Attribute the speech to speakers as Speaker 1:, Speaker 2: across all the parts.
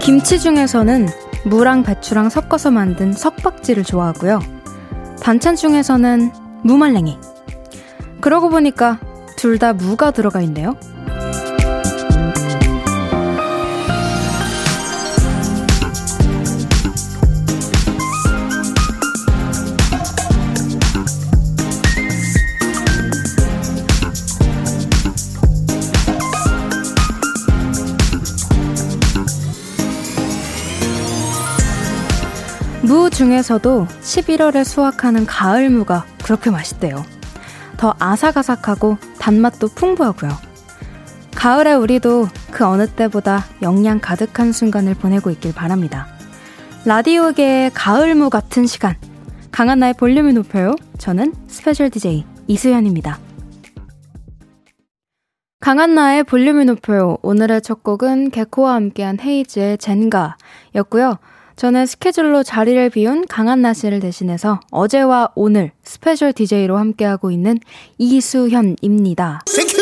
Speaker 1: 김치 중에서는 무랑 배추랑 섞어서 만든 석박지를 좋아하고요. 반찬 중에서는 무말랭이. 그러고 보니까 둘 다 무가 들어가 있네요. 중에서도 11월에 수확하는 가을무가 그렇게 맛있대요. 더 아삭아삭하고 단맛도 풍부하고요. 가을에 우리도 그 어느 때보다 영양 가득한 순간을 보내고 있길 바랍니다. 라디오계의 가을무 같은 시간. 강한나의 볼륨을 높여요. 저는 special DJ 이수연입니다. 강한나의 볼륨을 높여요. 오늘의 첫 곡은 개코와 함께한 헤이즈의 젠가 였고요. 저는 스케줄로 자리를 비운 강한나 씨를 대신해서 어제와 오늘 special DJ로 함께하고 있는 이수현입니다. Thank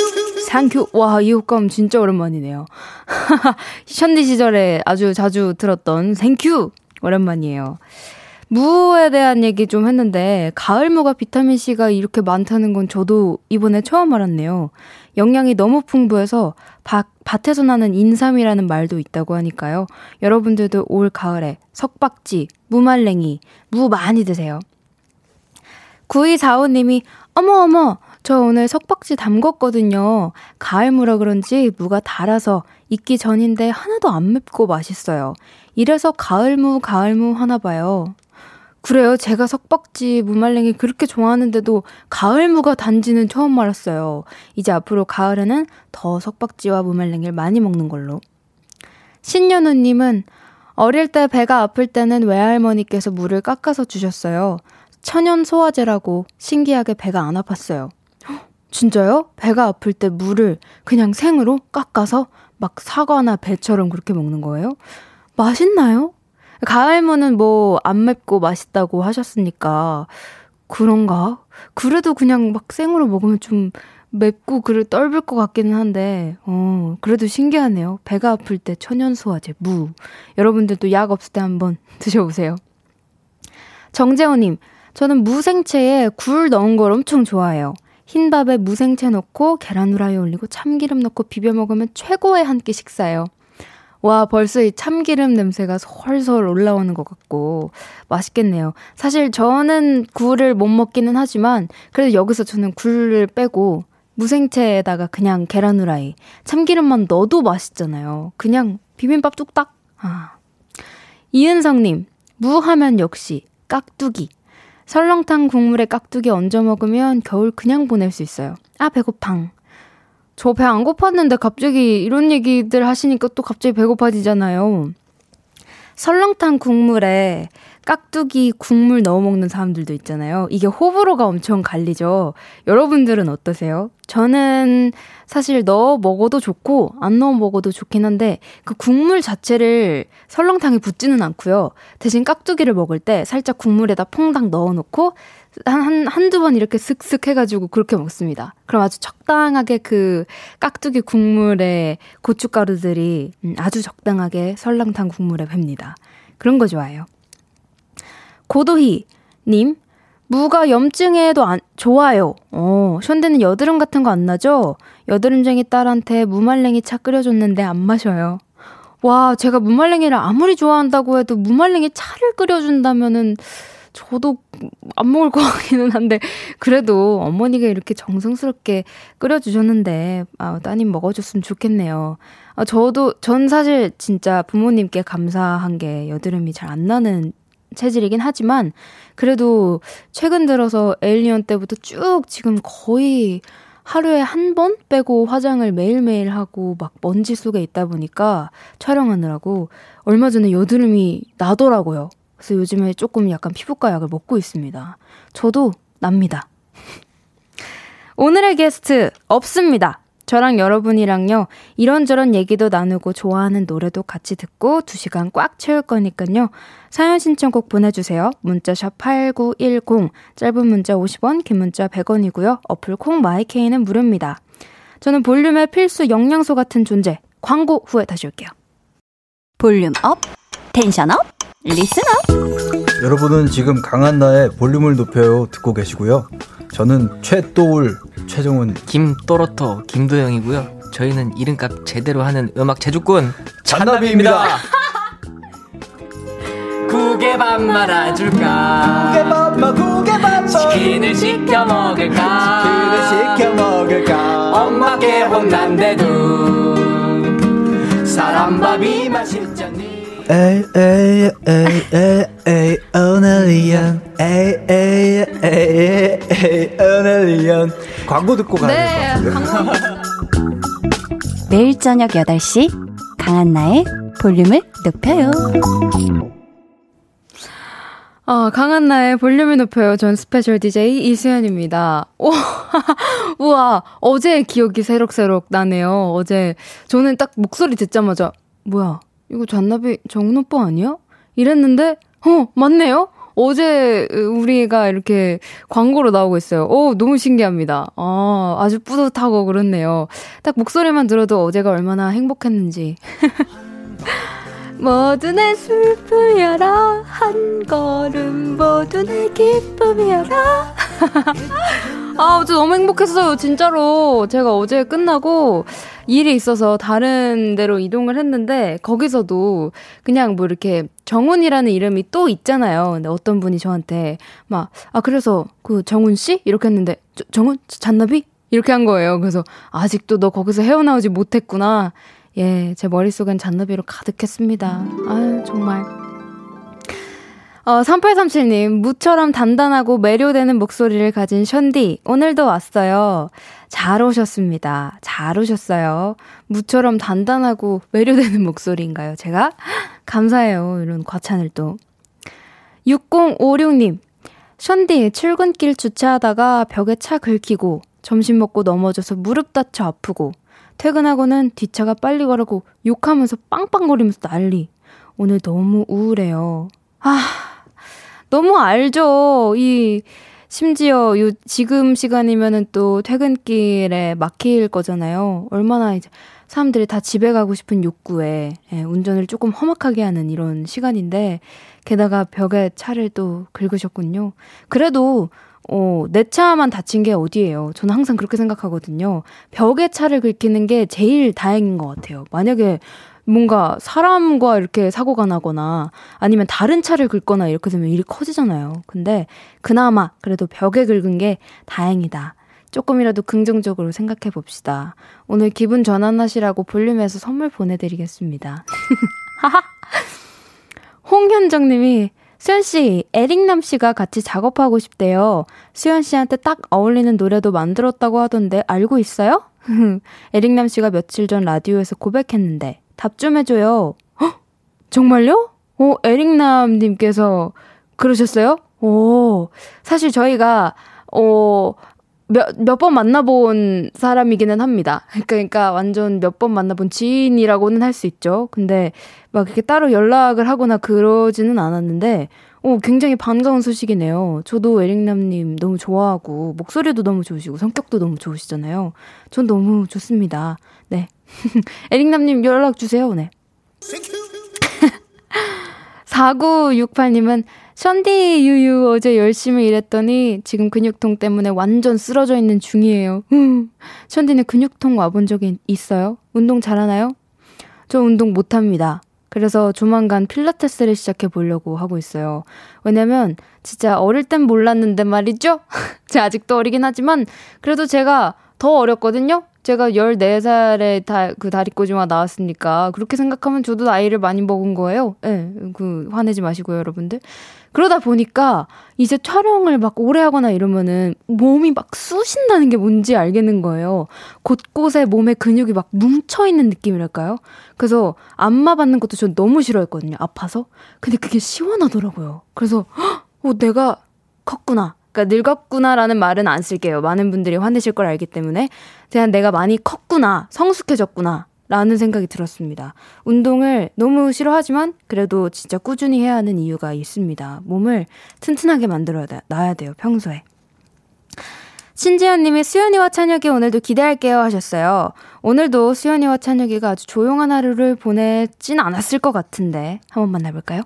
Speaker 1: you! Thank you! 와, 이 효과음 진짜 오랜만이네요. 션디 시절에 아주 자주 들었던 thank you! 오랜만이에요. 무에 대한 얘기 좀 했는데 가을무가 비타민C가 이렇게 많다는 건 저도 이번에 처음 알았네요. 영양이 너무 풍부해서 밭, 밭에서 나는 인삼이라는 말도 있다고 하니까요. 여러분들도 올 가을에 석박지, 무말랭이, 무 많이 드세요. 9245님이 어머 어머 저 오늘 석박지 담궜거든요. 가을무라 그런지 무가 달아서 익기 전인데 하나도 안 맵고 맛있어요. 이래서 가을무 가을무 하나 봐요. 그래요. 제가 석박지 무말랭이 그렇게 좋아하는데도 가을 무가 단지는 처음 알았어요. 이제 앞으로 가을에는 더 석박지와 무말랭이를 많이 먹는 걸로. 신연우님은 어릴 때 배가 아플 때는 외할머니께서 물을 깎아서 주셨어요. 천연 소화제라고 신기하게 배가 안 아팠어요. 진짜요? 배가 아플 때 물을 그냥 생으로 깎아서 막 사과나 배처럼 그렇게 먹는 거예요? 맛있나요? 가을무는 뭐 안 맵고 맛있다고 하셨으니까 그런가? 그래도 그냥 막 생으로 먹으면 좀 맵고 그를 떨불 것 같기는 한데, 어, 그래도 신기하네요. 배가 아플 때 천연소화제, 무. 여러분들도 약 없을 때 한번 드셔보세요. 정재호님, 저는 무생채에 굴 넣은 걸 엄청 좋아해요. 흰밥에 무생채 넣고 계란 후라이 올리고 참기름 넣고 비벼 먹으면 최고의 한 끼 식사예요. 와, 벌써 이 참기름 냄새가 솔솔 올라오는 것 같고, 맛있겠네요. 사실 저는 굴을 못 먹기는 하지만, 그래도 여기서 저는 굴을 빼고, 무생채에다가 그냥 계란 후라이, 참기름만 넣어도 맛있잖아요. 그냥 비빔밥 뚝딱. 아. 이은성님, 무 하면 역시 깍두기. 설렁탕 국물에 깍두기 얹어 먹으면 겨울 그냥 보낼 수 있어요. 아, 배고팡. 저 배 안 고팠는데 갑자기 이런 얘기들 하시니까 또 갑자기 배고파지잖아요. 설렁탕 국물에 깍두기 국물 넣어 먹는 사람들도 있잖아요. 이게 호불호가 엄청 갈리죠. 여러분들은 어떠세요? 저는 사실 넣어 먹어도 좋고 안 넣어 먹어도 좋긴 한데 그 국물 자체를 설렁탕에 붓지는 않고요. 대신 깍두기를 먹을 때 살짝 국물에다 퐁당 넣어 놓고 한, 한, 한두 번 이렇게 슥슥 해가지고 그렇게 먹습니다. 그럼 아주 적당하게 그 깍두기 국물에 고춧가루들이 음, 아주 적당하게 설렁탕 국물에 뱄니다. 그런 거 좋아해요. 고도희 님, 무가 염증에도 안, 좋아요. 어, 션대는 여드름 같은 거 안 나죠? 여드름쟁이 딸한테 무말랭이 차 끓여줬는데 안 마셔요. 와, 제가 무말랭이를 아무리 좋아한다고 해도 무말랭이 차를 끓여준다면은 저도 안 먹을 것 같기는 한데, 그래도 어머니가 이렇게 정성스럽게 끓여주셨는데, 아, 따님 먹어줬으면 좋겠네요. 아, 저도, 전 사실 진짜 부모님께 감사한 게 여드름이 잘 안 나는 체질이긴 하지만, 그래도 최근 들어서 에일리언 때부터 쭉 지금 거의 하루에 한 번 빼고 화장을 매일매일 하고 막 먼지 속에 있다 보니까 촬영하느라고 얼마 전에 여드름이 나더라고요. 그래서 요즘에 조금 약간 피부과 약을 먹고 있습니다. 저도 납니다. 오늘의 게스트 없습니다. 저랑 여러분이랑요, 이런저런 얘기도 나누고 좋아하는 노래도 같이 듣고 2시간 꽉 채울 거니까요. 사연 신청곡 보내주세요. 문자 샵 8910, 짧은 문자 50원, 긴 문자 100원이고요. 어플 콩 my K는 무료입니다. 저는 볼륨의 필수 영양소 같은 존재, 광고 후에 다시 올게요.
Speaker 2: Volume up, tension up, listen up.
Speaker 3: 여러분은 지금 강한나의 볼륨을 높여요 듣고 계시고요. 저는 최또울 최정훈
Speaker 4: 김또로토 김도영이고요. 저희는 이름값 제대로 하는 음악 제주꾼
Speaker 3: 잔나비입니다.
Speaker 4: 구개밥 말아줄까?
Speaker 3: 구개밥 구개밥
Speaker 4: 치킨을 시켜 먹을까?
Speaker 3: 치킨을 시켜 먹을까?
Speaker 4: 엄마께 혼난대도 사람밥이 맛있잖니.
Speaker 3: 에이 에이 에이 에이 에이 오늘리언 에이 에이 에이 에이 오늘리언 광고 듣고 가야 될것 같아요.
Speaker 2: 매일 저녁 8시 강한나의 볼륨을 높여요.
Speaker 1: 아, 강한나의 볼륨을 높여요. 전 special DJ 이수현입니다. 오, 우와, 어제 기억이 새록새록 나네요. 어제, 저는 딱 목소리 듣자마자, 뭐야, 이거 잔나비 정훈 오빠 아니야? 이랬는데, 어, 맞네요? 어제 우리가 이렇게 광고로 나오고 있어요. 오, 너무 신기합니다. 아, 아주 뿌듯하고 그렇네요. 딱 목소리만 들어도 어제가 얼마나 행복했는지. 모두 내 슬픔이여라. 한 걸음 모두 내 기쁨이여라. 아 어제 너무 행복했어요 진짜로. 제가 어제 끝나고 일이 있어서 다른 데로 이동을 했는데 거기서도 그냥 뭐 이렇게 정훈이라는 이름이 또 있잖아요. 근데 어떤 분이 저한테 막 아 그래서 그 정훈 씨? 이렇게 했는데 정훈? 잔나비? 이렇게 한 거예요. 그래서 아직도 너 거기서 헤어나오지 못했구나 예, 제 머릿속엔 잔나비로 가득했습니다. 아유, 정말. 어, 3837님, 무처럼 단단하고 매료되는 목소리를 가진 션디, 오늘도 왔어요. 잘 오셨습니다. 잘 오셨어요. 무처럼 단단하고 매료되는 목소리인가요, 제가? 감사해요. 이런 과찬을 또. 6056님, 션디, 출근길 주차하다가 벽에 차 긁히고, 점심 먹고 넘어져서 무릎 다쳐 아프고, 퇴근하고는 뒷차가 빨리 가라고 욕하면서 빵빵거리면서 난리. 오늘 너무 우울해요. 아, 너무 알죠. 이, 심지어 요, 지금 시간이면은 또 퇴근길에 막힐 거잖아요. 얼마나 이제 사람들이 다 집에 가고 싶은 욕구에 예, 운전을 조금 험악하게 하는 이런 시간인데, 게다가 벽에 차를 또 긁으셨군요. 그래도 어, 내 차만 다친 게 어디예요? 저는 항상 그렇게 생각하거든요. 벽에 차를 긁히는 게 제일 다행인 것 같아요. 만약에 뭔가 사람과 이렇게 사고가 나거나 아니면 다른 차를 긁거나 이렇게 되면 일이 커지잖아요. 근데 그나마 그래도 벽에 긁은 게 다행이다. 조금이라도 긍정적으로 생각해 봅시다. 오늘 기분 전환하시라고 볼륨에서 선물 보내드리겠습니다. 홍현정 님이 수현 씨, 에릭남 씨가 같이 작업하고 싶대요. 수현 씨한테 딱 어울리는 노래도 만들었다고 하던데 알고 있어요? 에릭남 씨가 며칠 전 라디오에서 고백했는데 답 좀 해줘요. 헉? 정말요? 오, 에릭남 님께서 그러셨어요? 오, 사실 저희가 어 몇, 몇번 만나본 사람이기는 합니다. 그러니까 완전 몇 번 만나본 지인이라고는 할 수 있죠. 근데 막 이렇게 따로 연락을 하거나 그러지는 않았는데, 오, 굉장히 반가운 소식이네요. 저도 에릭남님 너무 좋아하고, 목소리도 너무 좋으시고, 성격도 너무 좋으시잖아요. 전 너무 좋습니다. 네. 에릭남님 연락 주세요, 네. 4968님은 션디 유유 어제 열심히 일했더니 지금 근육통 때문에 완전 쓰러져 있는 중이에요. 션디는 근육통 와본 적이 있어요? 운동 잘하나요? 저 운동 못합니다. 그래서 조만간 필라테스를 시작해 보려고 하고 있어요. 왜냐면 진짜 어릴 땐 몰랐는데 말이죠? 제가 아직도 어리긴 하지만 그래도 제가 더 어렸거든요? 제가 14살에 다, 그 다리꼬지마 나왔으니까, 그렇게 생각하면 저도 나이를 많이 먹은 거예요. 예, 네, 그, 화내지 마시고요, 여러분들. 그러다 보니까, 이제 촬영을 막 오래 하거나 이러면은, 몸이 막 쑤신다는 게 뭔지 알겠는 거예요. 곳곳에 몸에 근육이 막 뭉쳐있는 느낌이랄까요? 그래서, 안마 받는 것도 전 너무 싫어했거든요, 아파서. 근데 그게 시원하더라고요. 그래서, 어, 내가 컸구나. 그러니까 늙었구나라는 말은 안 쓸게요. 많은 분들이 화내실 걸 알기 때문에 그냥 내가 많이 컸구나, 성숙해졌구나. 라는 생각이 들었습니다. 운동을 너무 싫어하지만 그래도 진짜 꾸준히 해야 하는 이유가 있습니다. 몸을 튼튼하게 만들어야 놔야 돼요, 평소에. 신지연님이 수연이와 찬혁이 오늘도 기대할게요 하셨어요. 오늘도 수연이와 찬혁이가 아주 조용한 하루를 보내진 않았을 것 같은데 한번 만나볼까요?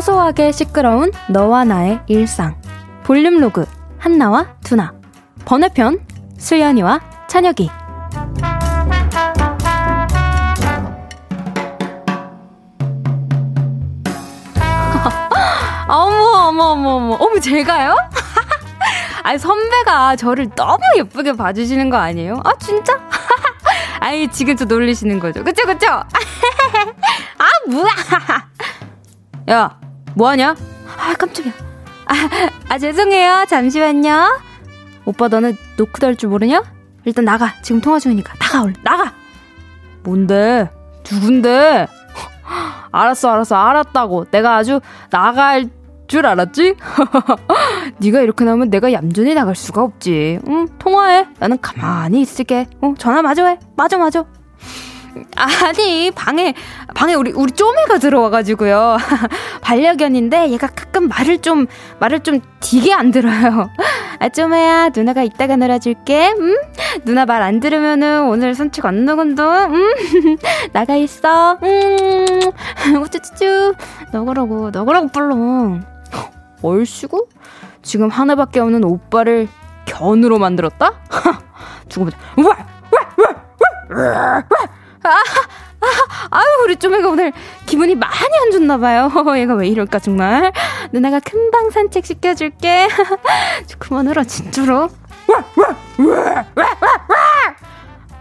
Speaker 1: 소소하게 시끄러운 너와 나의 일상 볼륨 로그 한나와 두나 번외편 수연이와 찬혁이 어머, 어머, 어머, 어머. 어머, 제가요? 아니, 선배가 저를 너무 예쁘게 봐주시는 거 아니에요? 아, 진짜? 아니, 지금 또 놀리시는 거죠. 그쵸, 그쵸? 아, 뭐야! 야, 뭐하냐? 아, 깜짝이야. 아, 아, 죄송해요. 잠시만요. 오빠, 너는 노크도 할 줄 모르냐? 일단 나가. 지금 통화 중이니까. 나가, 얼른. 나가! 뭔데? 누군데? 알았어, 알았어, 알았다고. 내가 아주 나갈 줄 알았지? 네가 이렇게 나오면 내가 얌전히 나갈 수가 없지. 응, 통화해. 나는 가만히 있을게. 어, 전화 마저 해. 마저, 마저. 아니 방에 방에 우리 우리 쪼매가 들어와가지고요. 반려견인데 얘가 가끔 말을 좀 말을 좀 되게 안 들어요. 아 쪼매야 누나가 이따가 놀아줄게. 음? 누나 말 안 들으면은 오늘 산책 안 나간다 음? 나가 있어. 음. 우쭈쭈쭈. 너그러고 너그러고 뿔렁 얼씨구 지금 하나밖에 없는 오빠를 견으로 만들었다? 두고 보자. 와와와와 아, 아, 아유, 우리 쪼매가 오늘 기분이 많이 안 좋나봐요. 얘가 왜 이럴까, 정말. 누나가 금방 산책 시켜줄게. 그만 울어, 진짜로.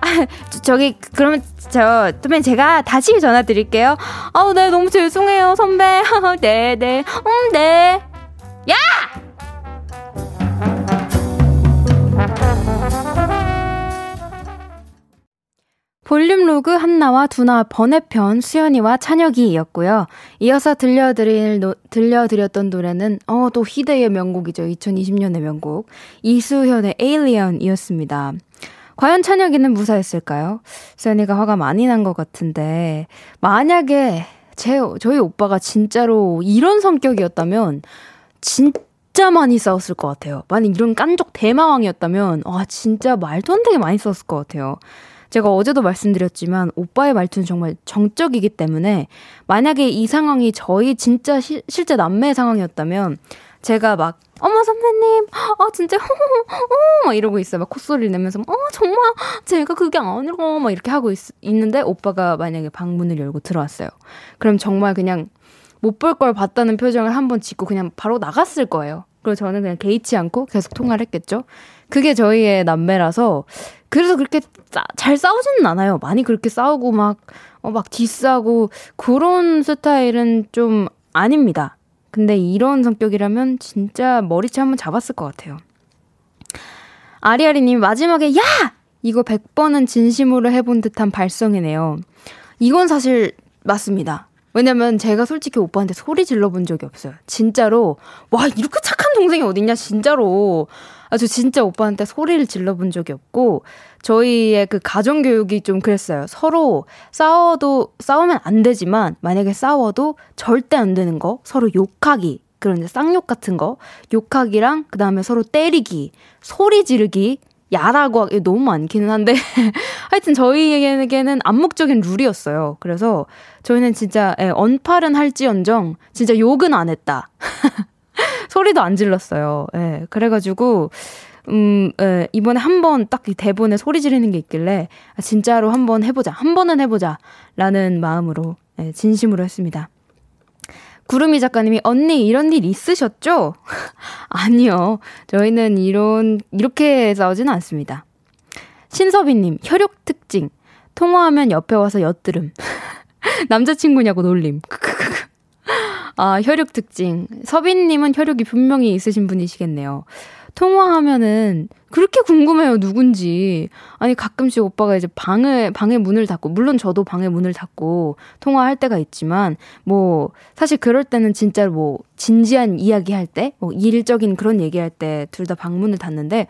Speaker 1: 아, 저 기, 그러면, 저, 또면 제가 다시 전화 드릴게요. 아우, 네, 너무 죄송해요, 선배. 네, 네. 음, 네. 야! 볼륨 로그 한나와 두나 번외편 수현이와 찬혁이였고요. 이어서 들려드릴 노, 들려드렸던 노래는 어, 또 희대의 명곡이죠. 2020년의 명곡. 이수현의 Alien이었습니다. 과연 찬혁이는 무사했을까요? 수현이가 화가 많이 난 것 같은데 만약에 제 저희 오빠가 진짜로 이런 성격이었다면 진짜 많이 싸웠을 것 같아요. 만약 이런 깐족 대마왕이었다면 와 진짜 말도 안 되게 많이 싸웠을 것 같아요. 제가 어제도 말씀드렸지만 오빠의 말투는 정말 정적이기 때문에 만약에 이 상황이 저희 진짜 시, 실제 남매 상황이었다면 제가 막 어머 선배님 아 진짜 어막 이러고 있어요. 막 콧소리를 내면서 어 정말? 제가 그게 아니라. 막 이렇게 하고 있, 있는데 오빠가 만약에 방문을 열고 들어왔어요. 그럼 정말 그냥 못 볼 걸 봤다는 표정을 한번 짓고 그냥 바로 나갔을 거예요. 그리고 저는 그냥 개의치 않고 계속 통화를 했겠죠 그게 저희의 남매라서 그래서 그렇게 싸, 잘 싸우지는 않아요. 많이 그렇게 싸우고 막, 어, 막 디스하고 그런 스타일은 좀 아닙니다. 근데 이런 성격이라면 진짜 머리채 한번 잡았을 것 같아요. 아리아리님, 마지막에, 야! 이거 100번은 진심으로 해본 듯한 발성이네요. 이건 사실 맞습니다. 왜냐면 제가 솔직히 오빠한테 소리 질러 본 적이 없어요. 진짜로. 와, 이렇게 착한 동생이 어딨냐, 진짜로. 아, 저 진짜 오빠한테 소리를 질러본 적이 없고, 저희의 그 가정교육이 좀 그랬어요. 서로 싸워도, 싸우면 안 되지만, 만약에 싸워도 절대 안 되는 거, 서로 욕하기, 그런 쌍욕 같은 거, 욕하기랑, 그 다음에 서로 때리기, 소리 지르기, 야라고 하기 너무 많기는 한데, 하여튼 저희에게는 암묵적인 룰이었어요. 그래서 저희는 진짜, 예, 언팔은 할지언정, 진짜 욕은 안 했다. 소리도 안 질렀어요. 예. 그래가지고, 음, 예, 이번에 한 번딱 대본에 소리 지르는 게 있길래, 아, 진짜로 한 번 해보자. 한 번은 해보자. 라는 마음으로, 예, 진심으로 했습니다. 구름이 작가님이 언니 이런 일 있으셨죠? 아니요. 저희는 이런 이렇게 싸우지는 않습니다. 신서비님 혈육 특징 통화하면 옆에 와서 엿들음 남자친구냐고 놀림. 아, 혈육 특징. 서빈님은 혈육이 분명히 있으신 분이시겠네요. 통화하면은 그렇게 궁금해요, 누군지. 아니, 가끔씩 오빠가 이제 방을, 방에 문을 닫고, 물론 저도 방에 문을 닫고 통화할 때가 있지만, 뭐, 사실 그럴 때는 진짜 뭐, 진지한 이야기 할 때, 뭐, 일적인 그런 얘기 할 때 둘 다 방문을 닫는데,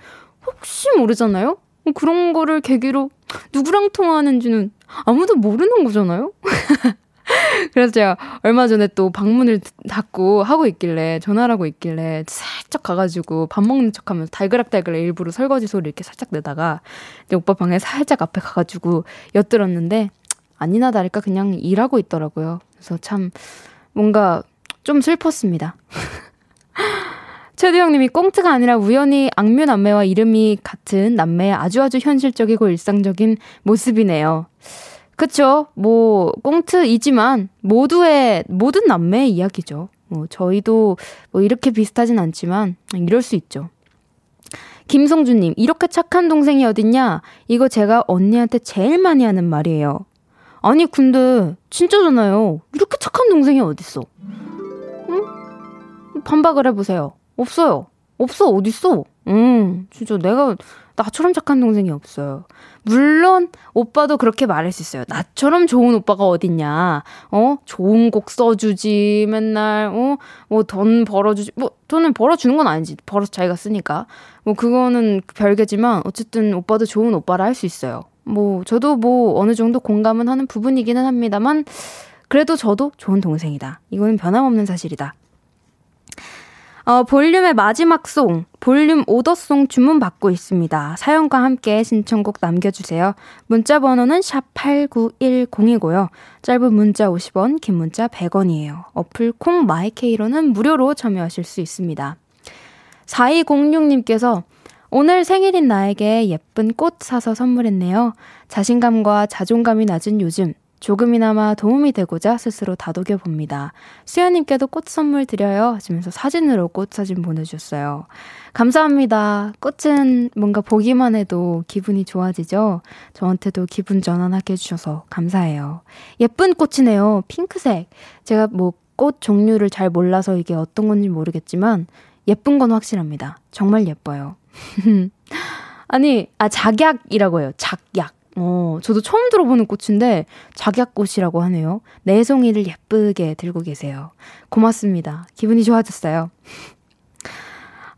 Speaker 1: 혹시 모르잖아요? 뭐 그런 거를 계기로 누구랑 통화하는지는 아무도 모르는 거잖아요? 그래서 제가 얼마 전에 또 방문을 닫고 하고 있길래 전화를 하고 있길래 살짝 가가지고 밥 먹는 척하면서 달그락달그락 일부러 설거지 소리 이렇게 살짝 내다가 이제 오빠 방에 살짝 앞에 가가지고 엿들었는데 아니나 다를까 그냥 일하고 있더라고요. 그래서 참 뭔가 좀 슬펐습니다. 최두영님이 꽁트가 아니라 우연히 악뮤 남매와 이름이 같은 남매의 아주 아주 현실적이고 일상적인 모습이네요. 그쵸. 뭐, 꽁트이지만, 모두의, 모든 남매의 이야기죠. 뭐, 저희도 뭐 이렇게 비슷하진 않지만, 이럴 수 있죠. 김성주님, 이렇게 착한 동생이 어딨냐? 이거 제가 언니한테 제일 많이 하는 말이에요. 아니, 근데, 진짜잖아요. 이렇게 착한 동생이 어딨어? 응? 반박을 해보세요. 없어요. 없어, 어딨어? 응, 진짜 내가, 나처럼 착한 동생이 없어요. 물론 오빠도 그렇게 말할 수 있어요. 나처럼 좋은 오빠가 어딨냐. 어? 좋은 곡 써주지. 맨날 어? 뭐 돈 벌어주지. 뭐 돈을 벌어주는 건 아니지. 벌어서 자기가 쓰니까. 뭐 그거는 별개지만 어쨌든 오빠도 좋은 오빠라 할 수 있어요. 뭐 저도 뭐 어느 정도 공감은 하는 부분이기는 합니다만 그래도 저도 좋은 동생이다. 이거는 변함없는 사실이다. 어, 볼륨의 마지막 송, 볼륨 오더송 주문 받고 있습니다. 사연과 함께 신청곡 남겨주세요. 문자 번호는 샵8910이고요. 짧은 문자 50원, 긴 문자 100원이에요. 어플 콩 마이케이로는 무료로 참여하실 수 있습니다. 4206님께서 오늘 생일인 나에게 예쁜 꽃 사서 선물했네요. 자신감과 자존감이 낮은 요즘 조금이나마 도움이 되고자 스스로 다독여 봅니다. 수연님께도 꽃 선물 드려요. 하시면서 사진으로 꽃 사진 보내주셨어요. 감사합니다. 꽃은 뭔가 보기만 해도 기분이 좋아지죠? 저한테도 기분 전환하게 해주셔서 감사해요. 예쁜 꽃이네요. 핑크색. 제가 뭐 꽃 종류를 잘 몰라서 이게 어떤 건지 모르겠지만 예쁜 건 확실합니다. 정말 예뻐요. 아니, 아, 작약이라고 해요. 작약. 어, 저도 처음 들어보는 꽃인데 작약꽃이라고 하네요. 내송이를 예쁘게 들고 계세요. 고맙습니다. 기분이 좋아졌어요.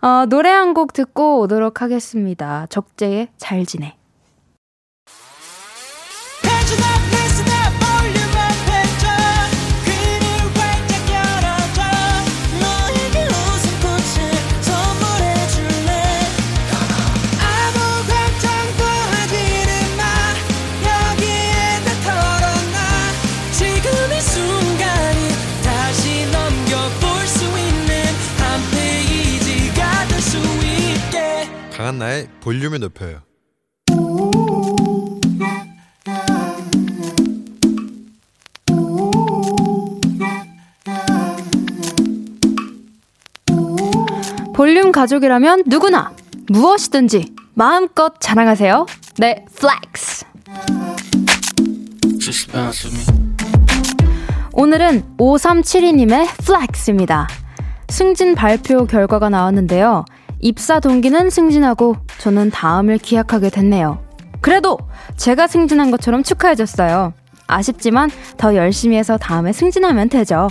Speaker 1: 어, 노래 한 곡 듣고 오도록 하겠습니다. 적재의 잘 지내.
Speaker 5: 강한나의 볼륨을 높여요.
Speaker 1: 볼륨 가족이라면 누구나 무엇이든지 마음껏 자랑하세요. 네, Flex. 오늘은 5372님의 flex입니다. 승진 발표 결과가 나왔는데요. 입사 동기는 승진하고 저는 다음을 기약하게 됐네요. 그래도 제가 승진한 것처럼 축하해줬어요. 아쉽지만 더 열심히 해서 다음에 승진하면 되죠.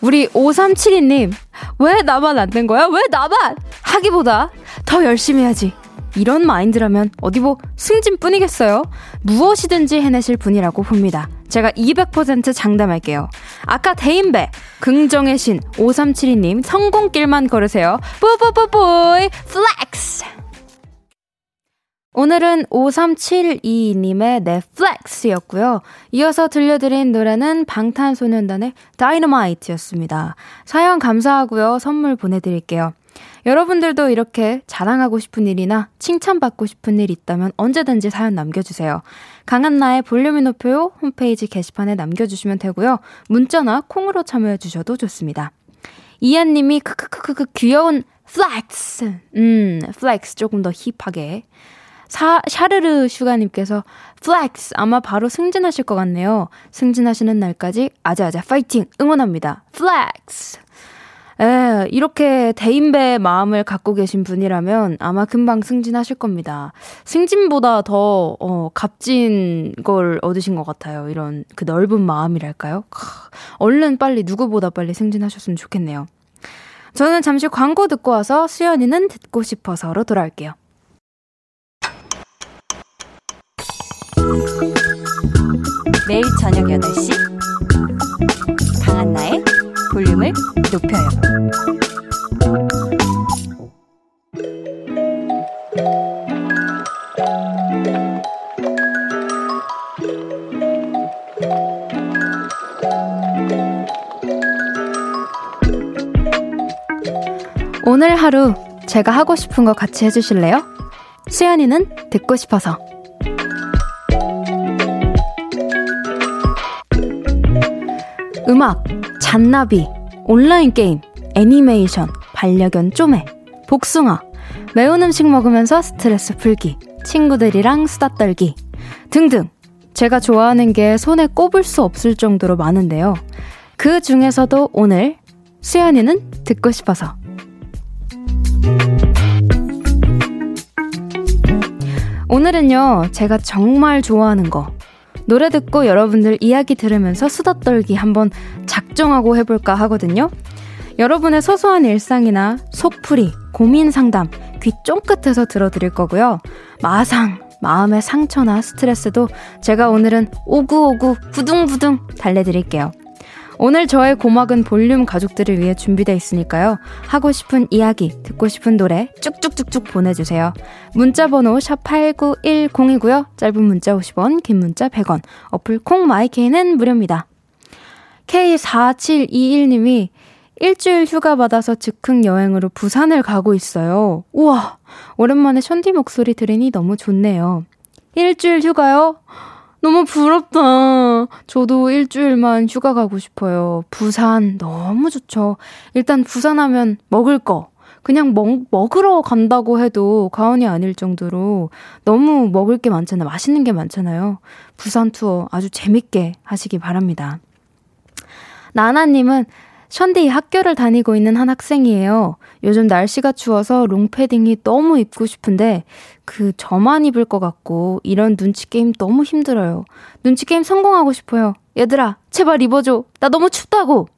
Speaker 1: 우리 5372님, 왜 나만 안 된 거야? 왜 나만? 하기보다 더 열심히 해야지. 이런 마인드라면 어디 뭐 승진뿐이겠어요? 무엇이든지 해내실 분이라고 봅니다. 제가 200% 장담할게요. 아까 대인배, 긍정의 신, 5372님, 성공길만 걸으세요. 뿌뿌뿌뿌이, flex! 오늘은 5372님의 네, flex였고요. 이어서 들려드린 노래는 방탄소년단의 다이너마이트였습니다. 사연 감사하고요. 선물 보내드릴게요. 여러분들도 이렇게 자랑하고 싶은 일이나 칭찬받고 싶은 일 있다면 언제든지 사연 남겨주세요. 강한나의 볼륨을 높여요 홈페이지 게시판에 남겨주시면 되고요. 문자나 콩으로 참여해주셔도 좋습니다. 이한님이 크크크크크 귀여운 flex. 음, flex 조금 더 hip하게. 사, 샤르르 슈가님께서 flex 아마 바로 승진하실 것 같네요. 승진하시는 날까지 아자아자 파이팅 응원합니다. Flex. 에, 이렇게 대인배 마음을 갖고 계신 분이라면 아마 금방 승진하실 겁니다. 승진보다 더, 어, 값진 걸 얻으신 것 같아요. 이런 그 넓은 마음이랄까요? 크, 얼른 빨리 누구보다 빨리 승진하셨으면 좋겠네요. 저는 잠시 광고 듣고 와서 수연이는 듣고 싶어서로 돌아올게요.
Speaker 2: 매일 저녁 8시 강한 나의 볼륨을 높여요.
Speaker 1: 오늘 하루 제가 하고 싶은 거 같이 해주실래요? 수연이는 듣고 싶어서. 음악, 잔나비, 온라인 게임, 애니메이션, 반려견 쪼매, 복숭아, 매운 음식 먹으면서 스트레스 풀기, 친구들이랑 수다 떨기 등등. 제가 좋아하는 게 손에 꼽을 수 없을 정도로 많은데요. 그 중에서도 오늘 수연이는 듣고 싶어서 오늘은요, 제가 정말 좋아하는 거. 노래 듣고 여러분들 이야기 들으면서 수다 떨기 한번 작정하고 해볼까 하거든요. 여러분의 소소한 일상이나 속풀이, 고민 상담, 귀 쫑긋해서 들어드릴 거고요. 마상, 마음의 상처나 스트레스도 제가 오늘은 오구오구 부둥부둥 달래드릴게요. 오늘 저의 고막은 볼륨 가족들을 위해 준비되어 있으니까요. 하고 싶은 이야기, 듣고 싶은 노래 쭉쭉쭉쭉 보내주세요. 문자 번호 샵8910이고요. 짧은 문자 50원, 긴 문자 100원, 어플 콩 마이케이는 무료입니다. K4721님이 일주일 휴가 받아서 즉흥 여행으로 부산을 가고 있어요. 우와, 오랜만에 션디 목소리 들으니 너무 좋네요. 일주일 휴가요? 너무 부럽다. 저도 일주일만 휴가 가고 싶어요. 부산 너무 좋죠. 일단 부산 하면 먹을 거. 그냥 먹, 먹으러 간다고 해도 과언이 아닐 정도로 너무 먹을 게 많잖아요. 맛있는 게 많잖아요. 부산 투어 아주 재밌게 하시기 바랍니다. 나나님은 션디 학교를 다니고 있는 한 학생이에요. 요즘 날씨가 추워서 롱패딩이 너무 입고 싶은데 그 저만 입을 것 같고 이런 눈치 게임 너무 힘들어요. 눈치 게임 성공하고 싶어요. 얘들아, 제발 입어줘. 나 너무 춥다고.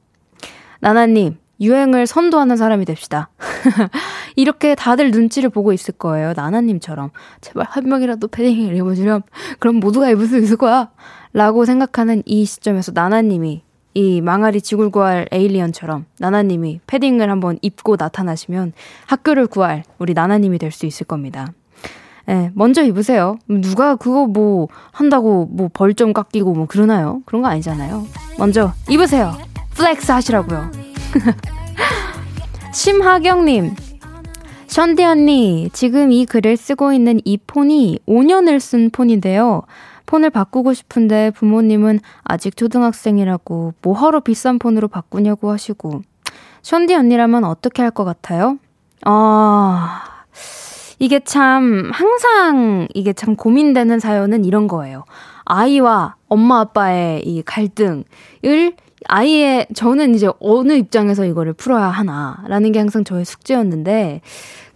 Speaker 1: 나나님, 유행을 선도하는 사람이 됩시다. 이렇게 다들 눈치를 보고 있을 거예요. 나나님처럼. 제발 한 명이라도 패딩을 입어주렴. 그럼 모두가 입을 수 있을 거야. 라고 생각하는 이 시점에서 나나님이 이 망할 이 지구를 구할 alien처럼 나나님이 패딩을 한번 입고 나타나시면 학교를 구할 우리 나나님이 될 수 있을 겁니다. 예, 먼저 입으세요. 누가 그거 뭐 한다고 뭐 벌점 깎이고 뭐 그러나요? 그런 거 아니잖아요. 먼저 입으세요. Flex 하시라고요. 심하경님, 션디 언니, 지금 이 글을 쓰고 있는 이 폰이 5년을 쓴 폰인데요. 폰을 바꾸고 싶은데 부모님은 아직 초등학생이라고 뭐하러 비싼 폰으로 바꾸냐고 하시고 션디 언니라면 어떻게 할 것 같아요? 아 이게 참 항상 이게 참 고민되는 사연은 이런 거예요. 아이와 엄마 아빠의 이 갈등을 아이의 저는 이제 어느 입장에서 이거를 풀어야 하나라는 게 항상 저의 숙제였는데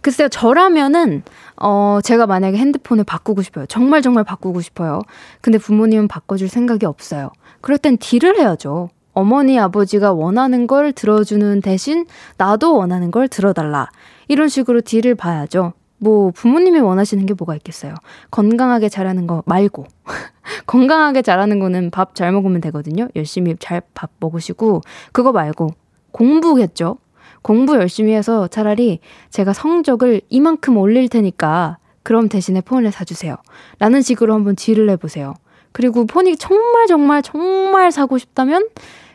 Speaker 1: 글쎄요 저라면은 어, 제가 만약에 핸드폰을 바꾸고 싶어요. 정말 정말 바꾸고 싶어요. 근데 부모님은 바꿔줄 생각이 없어요. 그럴 땐 딜을 해야죠. 어머니, 아버지가 원하는 걸 들어주는 대신 나도 원하는 걸 들어달라. 이런 식으로 딜을 봐야죠. 뭐, 부모님이 원하시는 게 뭐가 있겠어요. 건강하게 자라는 거 말고. 건강하게 자라는 거는 밥 잘 먹으면 되거든요. 열심히 잘 밥 먹으시고, 그거 말고, 공부겠죠. 공부 열심히 해서 차라리 제가 성적을 이만큼 올릴 테니까 그럼 대신에 폰을 사주세요. 라는 식으로 한번 딜을 해보세요. 그리고 폰이 정말 정말 정말 사고 싶다면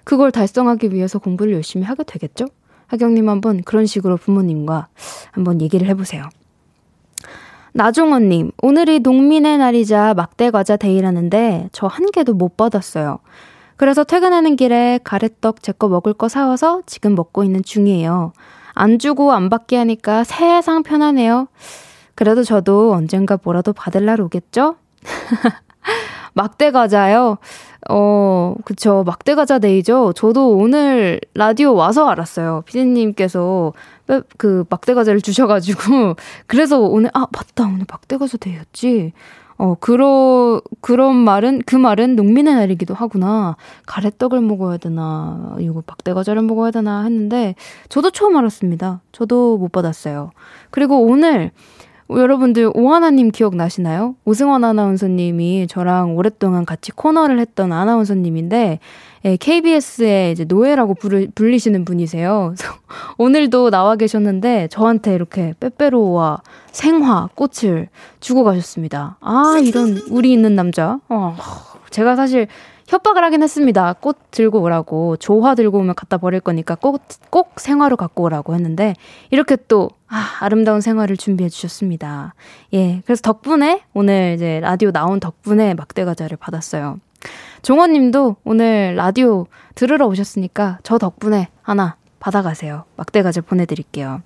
Speaker 1: 그걸 달성하기 위해서 공부를 열심히 하게 되겠죠? 하경님 한번 그런 식으로 부모님과 한번 얘기를 해보세요. 나종원님, 오늘이 농민의 날이자 막대 과자 데이라는데 저 한 개도 못 받았어요. 그래서 퇴근하는 길에 가래떡 제 거 먹을 거 사와서 지금 먹고 있는 중이에요. 안 주고 안 받게 하니까 세상 편하네요. 그래도 저도 언젠가 뭐라도 받을 날 오겠죠? 막대 과자요? 어, 그쵸. 막대 과자 데이죠? 저도 오늘 라디오 와서 알았어요. 피디님께서 그 막대 과자를 주셔가지고. 그래서 오늘, 아, 맞다. 오늘 막대 과자 데이였지. 어, 그러, 그런 말은, 그 말은 농민의 날이기도 하구나. 가래떡을 먹어야 되나, 이거 박대과자를 먹어야 되나 했는데, 저도 처음 알았습니다. 저도 못 받았어요. 그리고 오늘, 여러분들 오하나님 기억나시나요? 오승원 아나운서님이 저랑 오랫동안 같이 코너를 했던 아나운서님인데 예, KBS의 이제 노예라고 부르, 불리시는 분이세요. 오늘도 나와 계셨는데 저한테 이렇게 빼빼로와 생화, 꽃을 주고 가셨습니다. 아 이런 우리 있는 남자. 어, 제가 사실 협박을 하긴 했습니다. 꽃 들고 오라고. 조화 들고 오면 갖다 버릴 거니까 꼭, 꼭 생화로 갖고 오라고 했는데, 이렇게 또, 아, 아름다운 생화를 준비해 주셨습니다. 예. 그래서 덕분에, 오늘 이제 라디오 나온 덕분에 막대 과자를 받았어요. 종원 님도 오늘 라디오 들으러 오셨으니까 저 덕분에 하나 받아가세요. 막대 과자 보내드릴게요.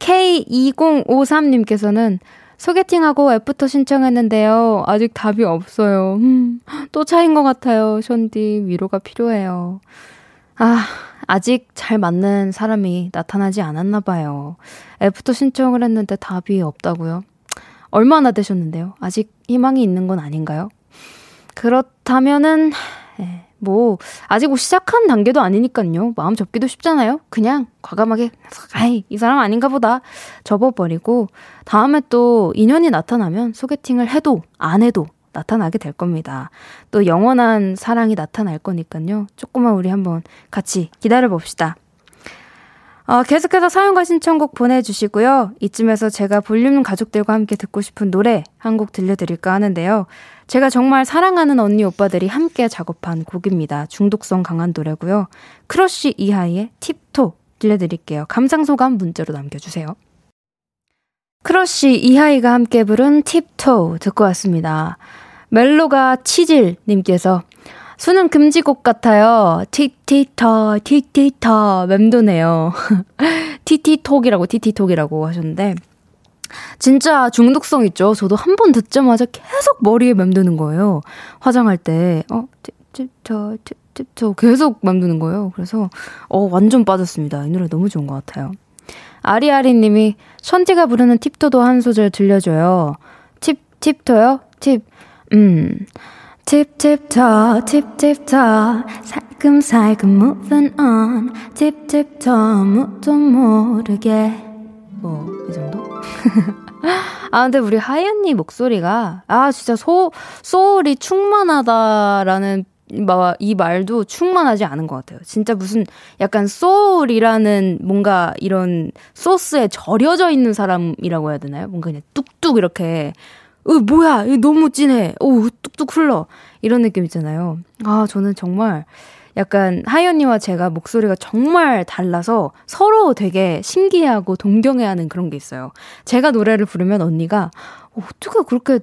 Speaker 1: K2053님께서는 소개팅하고 애프터 신청했는데요. 아직 답이 없어요. 음, 또 차인 것 같아요. 션디 위로가 필요해요. 아, 아직 잘 맞는 사람이 나타나지 않았나 봐요. 애프터 신청을 했는데 답이 없다고요? 얼마나 되셨는데요? 아직 희망이 있는 건 아닌가요? 그렇다면은 예, 뭐 아직 뭐 시작한 단계도 아니니까요. 마음 접기도 쉽잖아요. 그냥 과감하게 아이 이 사람 아닌가 보다 접어버리고 다음에 또 인연이 나타나면 소개팅을 해도 안 해도 나타나게 될 겁니다. 또 영원한 사랑이 나타날 거니까요. 조금만 우리 한번 같이 기다려 봅시다. 어, 계속해서 사연과 신청곡 보내주시고요. 이쯤에서 제가 볼륨 가족들과 함께 듣고 싶은 노래 한 곡 들려드릴까 하는데요. 제가 정말 사랑하는 언니 오빠들이 함께 작업한 곡입니다. 중독성 강한 노래고요. 크러쉬 이하이의 Tip Toe 들려드릴게요. 감상소감 문자로 남겨주세요. 크러쉬 이하이가 함께 부른 Tip Toe 듣고 왔습니다. 멜로가 체질님께서 수능 금지곡 같아요. 티티터, 티티터, 맴도네요. 티티톡이라고, 티티톡이라고 하셨는데, 진짜 중독성 있죠. 저도 한 번 듣자마자 계속 머리에 맴도는 거예요. 화장할 때, 어, tiptoe, tiptoe 계속 맴드는 거예요. 그래서, 어, 완전 빠졌습니다. 이 노래 너무 좋은 것 같아요. 아리아리 님이 션티가 부르는 팁토도 한 소절 들려줘요. 팁, 팁토요? 팁, 음. 팁팁터, 팁팁터, 살금살금 moving on. 팁팁터, 묻도 모르게. 뭐, 이 정도? 아, 근데 우리 하연님 목소리가, 아, 진짜 소, 소울이 충만하다라는 이 말도 충만하지 않은 것 같아요. 진짜 무슨 약간 소울이라는 뭔가 이런 소스에 절여져 있는 사람이라고 해야 되나요? 뭔가 그냥 뚝뚝 이렇게, 어, 뭐야, 너무 진해. 오, 뚝뚝 흘러. 이런 느낌 있잖아요. 아, 저는 정말 약간 하연이와 제가 목소리가 정말 달라서 서로 되게 신기해하고 동경해하는 그런 게 있어요. 제가 노래를 부르면 언니가 어, 어떻게 그렇게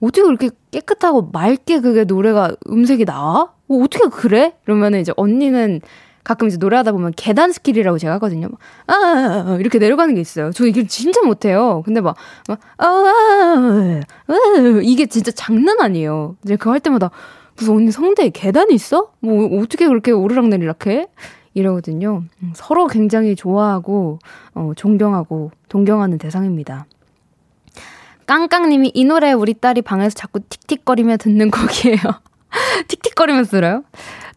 Speaker 1: 어떻게 그렇게 깨끗하고 맑게 그게 노래가 음색이 나와? 어, 어떻게 그래? 그러면은 이제 언니는 가끔 이제 노래하다 보면 계단 스킬이라고 제가 하거든요. 아, 아, 아 이렇게 내려가는 게 있어요. 저 이게 진짜 못해요. 근데 막, 막 아, 아, 아, 이게 진짜 장난 아니에요. 이제 그거 할 때마다 무슨 언니 성대에 계단이 있어? 뭐 어떻게 그렇게 오르락내리락 해? 이러거든요. 음, 서로 굉장히 좋아하고 어, 존경하고 동경하는 대상입니다. 깡깡님이 이 노래 우리 딸이 방에서 자꾸 틱틱거리며 듣는 곡이에요. 틱틱거리면서 들어요?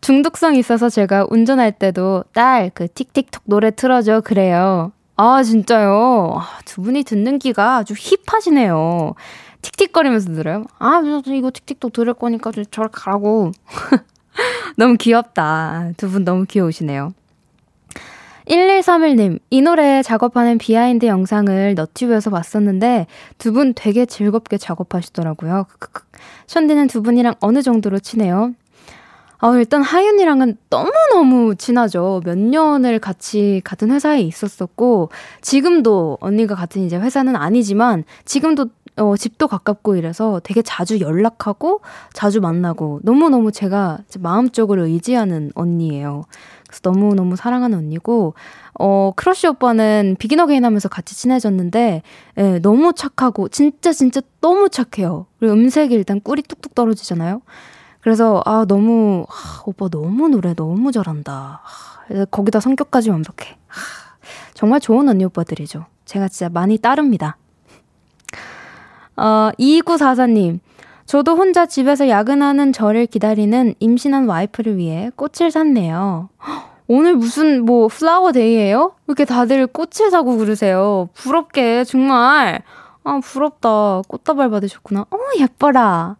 Speaker 1: 중독성 있어서 제가 운전할 때도 딸 그 틱틱톡 노래 틀어줘 그래요. 아 진짜요? 아, 두 분이 듣는 기가 아주 힙하시네요. 틱틱거리면서 들어요. 아, 이거 틱틱톡 들을 거니까 저를 가라고. 너무 귀엽다. 두 분 너무 귀여우시네요. 1131님, 이 노래 작업하는 behind 영상을 너튜브에서 봤었는데 두 분 되게 즐겁게 작업하시더라고요. 션디는 두 분이랑 어느 정도로 친해요? 아, 일단 하윤이랑은 너무너무 친하죠. 몇 년을 같이 같은 회사에 있었었고, 지금도 언니가 같은 이제 회사는 아니지만, 지금도 어, 집도 가깝고 이래서 되게 자주 연락하고 자주 만나고 너무너무 제가 마음적으로 의지하는 언니예요. 그래서 너무너무 사랑하는 언니고, 어, 크러쉬 오빠는 비긴 어게인 하면서 같이 친해졌는데, 예, 너무 착하고, 진짜 진짜 너무 착해요. 그리고 음색이 일단 꿀이 뚝뚝 떨어지잖아요? 그래서, 아, 너무, 아, 오빠 너무 노래 너무 잘한다. 아, 거기다 성격까지 완벽해. 아, 정말 좋은 언니 오빠들이죠. 제가 진짜 많이 따릅니다. 어, 2944님. 저도 혼자 집에서 야근하는 저를 기다리는 임신한 와이프를 위해 꽃을 샀네요. 오늘 무슨 뭐 플라워 데이예요? 이렇게 다들 꽃을 사고 그러세요. 부럽게 정말. 아 부럽다. 꽃다발 받으셨구나. 어 예뻐라.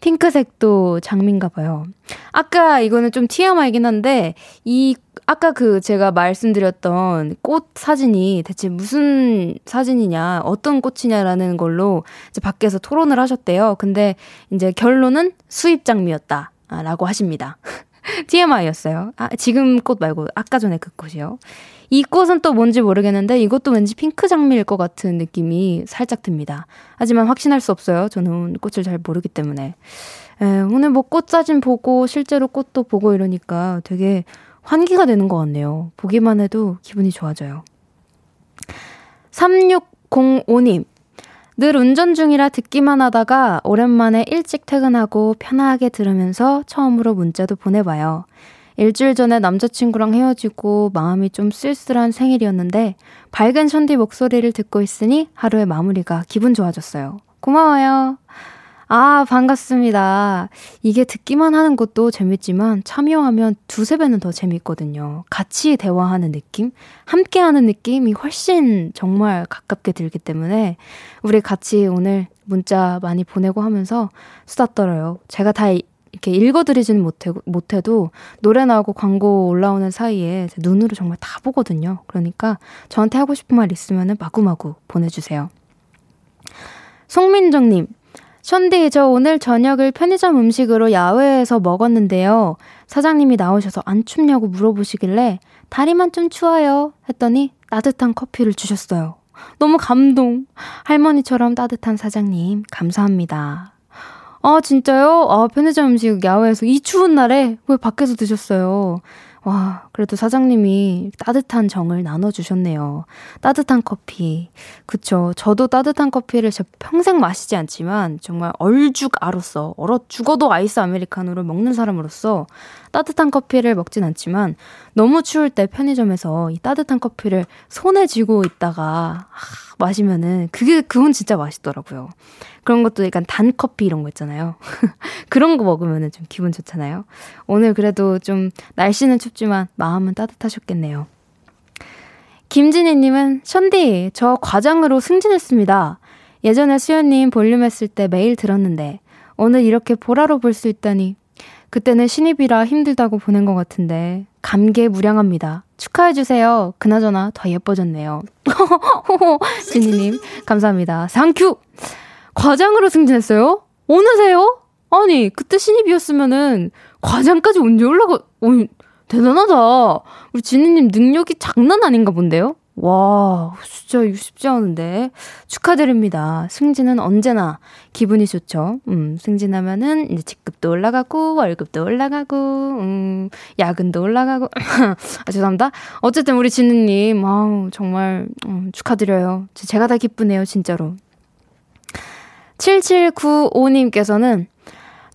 Speaker 1: 핑크색도 장미인가 봐요. 아까 이거는 좀 TMI이긴 한데 이 아까 그 제가 말씀드렸던 꽃 사진이 대체 무슨 사진이냐, 어떤 꽃이냐라는 걸로 이제 밖에서 토론을 하셨대요. 근데 이제 결론은 수입 장미였다. 라고 하십니다. TMI였어요. 아, 지금 꽃 말고 아까 전에 그 꽃이요. 이 꽃은 또 뭔지 모르겠는데 이것도 왠지 핑크 장미일 것 같은 느낌이 살짝 듭니다. 하지만 확신할 수 없어요. 저는 꽃을 잘 모르기 때문에. 에, 오늘 뭐 꽃 사진 보고 실제로 꽃도 보고 이러니까 되게 환기가 되는 것 같네요. 보기만 해도 기분이 좋아져요. 3605님. 늘 운전 중이라 듣기만 하다가 오랜만에 일찍 퇴근하고 편하게 들으면서 처음으로 문자도 보내봐요. 일주일 전에 남자친구랑 헤어지고 마음이 좀 쓸쓸한 생일이었는데 밝은 션디 목소리를 듣고 있으니 하루의 마무리가 기분 좋아졌어요. 고마워요. 아, 반갑습니다. 이게 듣기만 하는 것도 재밌지만 참여하면 두세 배는 더 재밌거든요. 같이 대화하는 느낌? 함께 하는 느낌이 훨씬 정말 가깝게 들기 때문에 우리 같이 오늘 문자 많이 보내고 하면서 수다 떨어요. 제가 다 이렇게 읽어드리지는 못해, 못해도 노래 나오고 광고 올라오는 사이에 눈으로 정말 다 보거든요. 그러니까 저한테 하고 싶은 말 있으면 마구마구 보내주세요. 송민정님, 션디, 저 오늘 저녁을 편의점 음식으로 야외에서 먹었는데요. 사장님이 나오셔서 안 춥냐고 물어보시길래 다리만 좀 추워요. 했더니 따뜻한 커피를 주셨어요. 너무 감동. 할머니처럼 따뜻한 사장님, 감사합니다. 아, 진짜요? 아, 편의점 음식 야외에서 이 추운 날에 왜 밖에서 드셨어요? 와, 그래도 사장님이 따뜻한 정을 나눠주셨네요. 따뜻한 커피. 그쵸. 저도 따뜻한 커피를 제 평생 마시지 않지만, 정말 얼죽아로서, 얼어 죽어도 아이스 아메리카노를 먹는 사람으로서 따뜻한 커피를 먹진 않지만, 너무 추울 때 편의점에서 이 따뜻한 커피를 손에 쥐고 있다가, 하, 마시면은, 그게, 그건 진짜 맛있더라고요. 그런 것도 약간 단 커피 이런 거 있잖아요. 그런 거 먹으면 좀 기분 좋잖아요. 오늘 그래도 좀 날씨는 춥지만 마음은 따뜻하셨겠네요. 김진희님은 션디 저 과장으로 승진했습니다. 예전에 수연님 볼륨 했을 때 매일 들었는데 오늘 이렇게 보라로 볼 수 있다니 그때는 신입이라 힘들다고 보낸 것 같은데 감개무량합니다. 축하해주세요. 그나저나 더 예뻐졌네요. 진희님 감사합니다. 상큐! 과장으로 승진했어요? 어느세요? 아니, 그때 신입이었으면은 과장까지 언제 올라가, 어, 대단하다. 우리 진희님 능력이 장난 아닌가 본데요? 와, 진짜 이거 쉽지 않은데. 축하드립니다. 승진은 언제나 기분이 좋죠. 음, 승진하면은 이제 직급도 올라가고, 월급도 올라가고, 음, 야근도 올라가고. 아, 죄송합니다. 어쨌든 우리 진우님, 아우, 정말, 음, 축하드려요. 제가 다 기쁘네요, 진짜로. 7795님께서는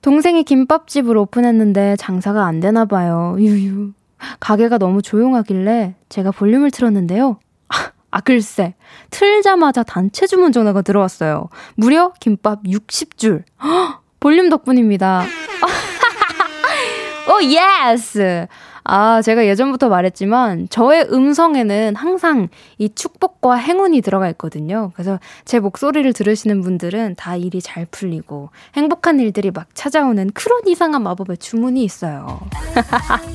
Speaker 1: 동생이 김밥집을 오픈했는데 장사가 안 되나 봐요. 유유. 가게가 너무 조용하길래 제가 볼륨을 틀었는데요. 아, 아 글쎄. 틀자마자 단체 주문 전화가 들어왔어요. 무려 김밥 60줄. 헉, 볼륨 덕분입니다. 오, yes! 아, 제가 예전부터 말했지만 저의 음성에는 항상 이 축복과 행운이 들어가 있거든요. 그래서 제 목소리를 들으시는 분들은 다 일이 잘 풀리고 행복한 일들이 막 찾아오는 그런 이상한 마법의 주문이 있어요.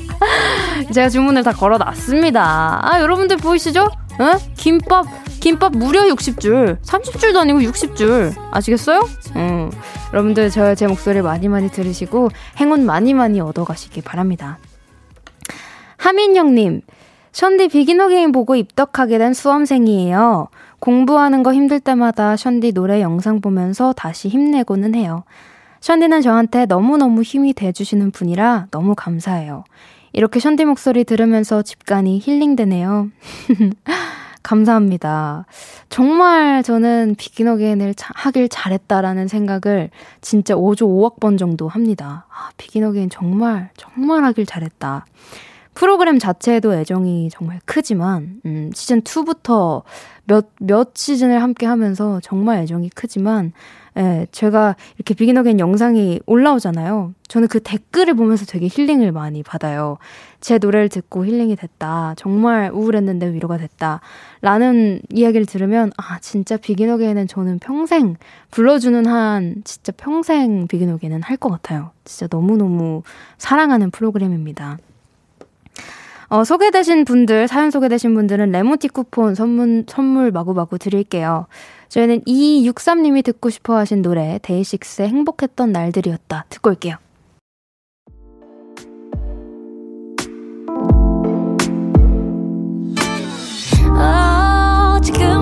Speaker 1: 제가 주문을 다 걸어 놨습니다. 아, 여러분들 보이시죠? 어? 김밥, 김밥 무려 60줄. 30줄도 아니고 60줄. 아시겠어요? 음. 여러분들 저 제 목소리 많이 많이 들으시고 행운 많이 많이 얻어가시기 바랍니다. 하민영님, 션디 비기너 게임 보고 입덕하게 된 수험생이에요. 공부하는 거 힘들 때마다 션디 노래 영상 보면서 다시 힘내고는 해요. 션디는 저한테 너무너무 힘이 돼주시는 분이라 너무 감사해요. 이렇게 션디 목소리 들으면서 집간이 힐링되네요. 감사합니다. 정말 저는 비긴 어게인을 하길 잘했다라는 생각을 진짜 5조 5억 번 정도 합니다. 아, 비긴 어게인 정말, 정말 하길 잘했다. 프로그램 자체에도 애정이 정말 크지만, 음, 시즌2부터 몇, 몇 시즌을 함께 하면서 정말 애정이 크지만, 예, 제가 이렇게 비긴 어게인 영상이 올라오잖아요. 저는 그 댓글을 보면서 되게 힐링을 많이 받아요. 제 노래를 듣고 힐링이 됐다. 정말 우울했는데 위로가 됐다. 라는 이야기를 들으면, 아, 진짜 비긴 어게인은 저는 평생 불러주는 한, 진짜 평생 비긴 어게인은 할 것 같아요. 진짜 너무너무 사랑하는 프로그램입니다. 어, 소개되신 분들, 사연 소개되신 분들은 레몬티 쿠폰 선물, 선물 마구마구 드릴게요. 저희는 2263님이 듣고 싶어 하신 노래, 데이식스의 행복했던 날들이었다. 듣고 올게요. 주고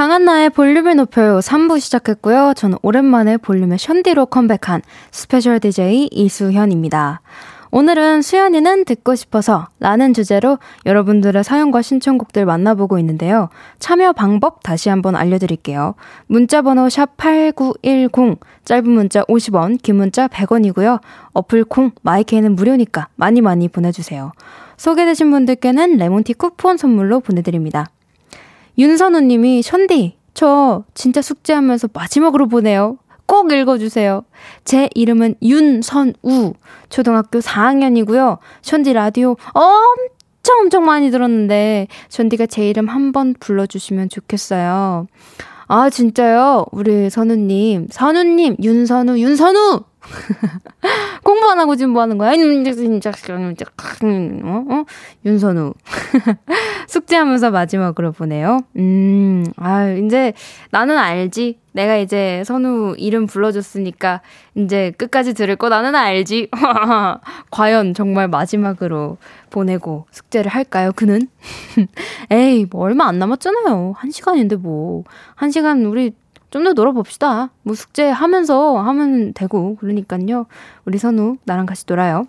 Speaker 1: 강한나의 볼륨을 높여요 3부 시작했고요. 저는 오랜만에 볼륨의 션디로 컴백한 special DJ 이수현입니다. 오늘은 수현이는 듣고 싶어서 라는 주제로 여러분들의 사연과 신청곡들 만나보고 있는데요. 참여 방법 다시 한번 알려드릴게요. 문자번호 샵8910, 짧은 문자 50원, 긴 문자 100원이고요. 어플 콩, 마이케이는 무료니까 많이 많이 보내주세요. 소개되신 분들께는 레몬티 쿠폰 선물로 보내드립니다. 윤선우 님이, 션디, 저 진짜 숙제하면서 마지막으로 보내요. 꼭 읽어주세요. 제 이름은 윤선우. 초등학교 4학년이고요. 션디 라디오 엄청 엄청 많이 들었는데, 션디가 제 이름 한 번 불러주시면 좋겠어요. 아, 진짜요? 우리 선우님, 선우님, 윤선우, 윤선우! 공부 안 하고 지금 뭐 하는 거야? 어? 어? 윤선우. 숙제하면서 마지막으로 보내요. 음, 아 이제 나는 알지. 내가 이제 선우 이름 불러줬으니까 이제 끝까지 들을 거 나는 알지. 과연 정말 마지막으로 보내고 숙제를 할까요? 그는? 에이, 뭐 얼마 안 남았잖아요. 한 시간인데 뭐. 한 시간 우리 좀 더 놀아봅시다. 뭐 숙제 하면서 하면 되고, 그러니까요. 우리 선우, 나랑 같이 놀아요.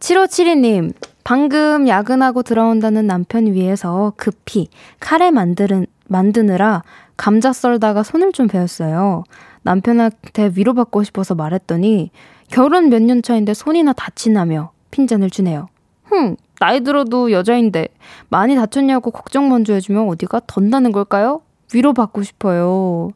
Speaker 1: 7572님, 방금 야근하고 들어온다는 남편 위해서 급히 카레 만드는, 만드느라 감자 썰다가 손을 좀 베었어요. 남편한테 위로받고 싶어서 말했더니 결혼 몇 년 차인데 손이나 다치나며 핀잔을 주네요. 흥, 나이 들어도 여자인데 많이 다쳤냐고 걱정 먼저 해주면 어디가 덧나는 걸까요? 위로받고 싶어요.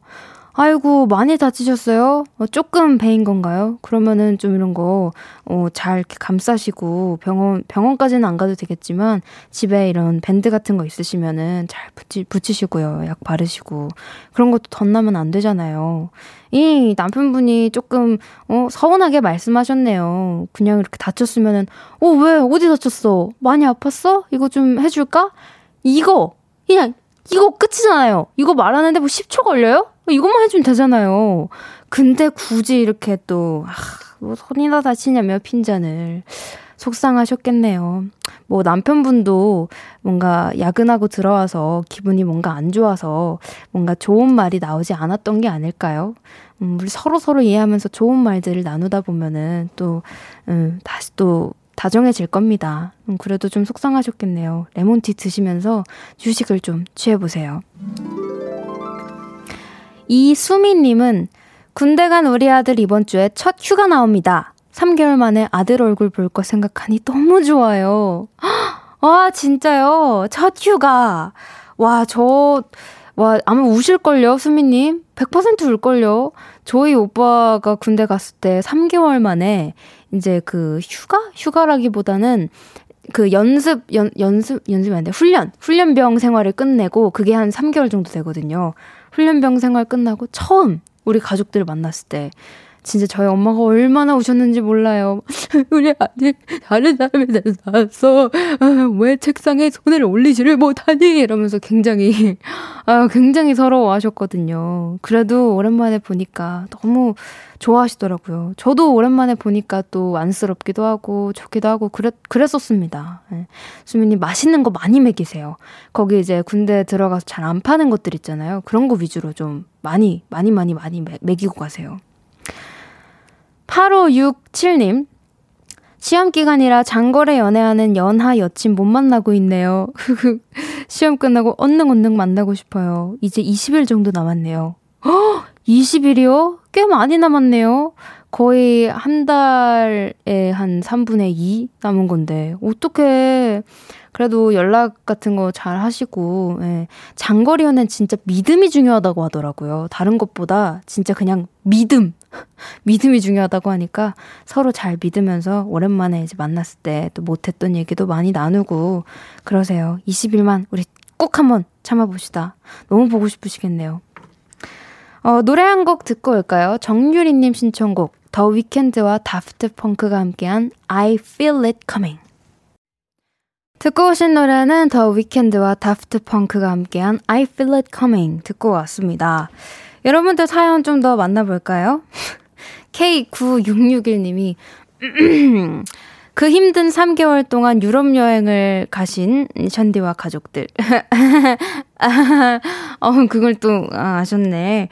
Speaker 1: 아이고, 많이 다치셨어요? 어, 조금 배인 건가요? 그러면은 좀 이런 거, 어, 잘 감싸시고, 병원, 병원까지는 안 가도 되겠지만, 집에 이런 밴드 같은 거 있으시면은 잘 붙이, 붙이시고요. 약 바르시고. 그런 것도 덧나면 안 되잖아요. 이 남편분이 조금, 어, 서운하게 말씀하셨네요. 그냥 이렇게 다쳤으면은, 어, 왜? 어디 다쳤어? 많이 아팠어? 이거 좀 해줄까? 이거! 그냥 이거 끝이잖아요. 이거 말하는데 뭐 10초 걸려요? 이것만 해주면 되잖아요. 근데 굳이 이렇게 또, 아, 뭐 손이나 다치냐며 핀잔을. 속상하셨겠네요. 뭐 남편분도 뭔가 야근하고 들어와서 기분이 뭔가 안 좋아서 뭔가 좋은 말이 나오지 않았던 게 아닐까요? 음, 우리 서로 서로 이해하면서 좋은 말들을 나누다 보면은 또, 음, 다시 또 다정해질 겁니다. 음, 그래도 좀 속상하셨겠네요. 레몬티 드시면서 휴식을 좀 취해보세요. 이수미님은 군대 간 우리 아들 이번 주에 첫 휴가 나옵니다. 3개월 만에 아들 얼굴 볼 거 생각하니 너무 좋아요. 와, 진짜요? 첫 휴가. 와, 저, 와, 아마 우실걸요, 수미님? 100% 울걸요? 저희 오빠가 군대 갔을 때 3개월 만에 이제 그 휴가? 휴가라기보다는 그 연습, 연, 연습, 연습이 안 돼. 훈련, 훈련병 생활을 끝내고 그게 한 3개월 정도 되거든요. 훈련병 생활 끝나고 처음 우리 가족들 만났을 때 진짜 저희 엄마가 얼마나 우셨는지 몰라요. 우리 아직 다른 대해서 나왔어. 아, 왜 책상에 손을 올리지를 못하니? 이러면서 굉장히, 아, 굉장히 서러워 하셨거든요. 그래도 오랜만에 보니까 너무 좋아하시더라고요. 저도 오랜만에 보니까 또 안쓰럽기도 하고 좋기도 하고 그랬, 그랬었습니다. 네. 수민님 맛있는 거 많이 먹이세요. 거기 이제 군대 들어가서 잘 안 파는 것들 있잖아요. 그런 거 위주로 좀 많이, 많이, 많이, 많이 먹이고 가세요. 8567님, 시험 기간이라 장거리 연애하는 연하 여친 못 만나고 있네요. 시험 끝나고 언능 언능 만나고 싶어요. 이제 20일 정도 남았네요. 허! 20일이요? 꽤 많이 남았네요. 거의 한 달에 한 3분의 2 남은 건데, 어떻게 그래도 연락 같은 거 잘 하시고, 예. 장거리 연애는 진짜 믿음이 중요하다고 하더라고요. 다른 것보다 진짜 그냥 믿음. 믿음이 중요하다고 하니까 서로 잘 믿으면서 오랜만에 이제 만났을 때 또 못했던 얘기도 많이 나누고 그러세요. 20일만 우리 꼭 한번 참아봅시다. 너무 보고 싶으시겠네요. 어, 노래 한 곡 듣고 올까요? 정유리님 신청곡 더 위켄드와 다프트 펑크가 함께한 I Feel It Coming. 듣고 오신 노래는 더 위켄드와 다프트 펑크가 함께한 I Feel It Coming 듣고 왔습니다. 여러분들 사연 좀 더 만나볼까요? K9661님이 그 힘든 3개월 동안 유럽 여행을 가신 션디와 가족들. 어, 그걸 또 아, 아셨네.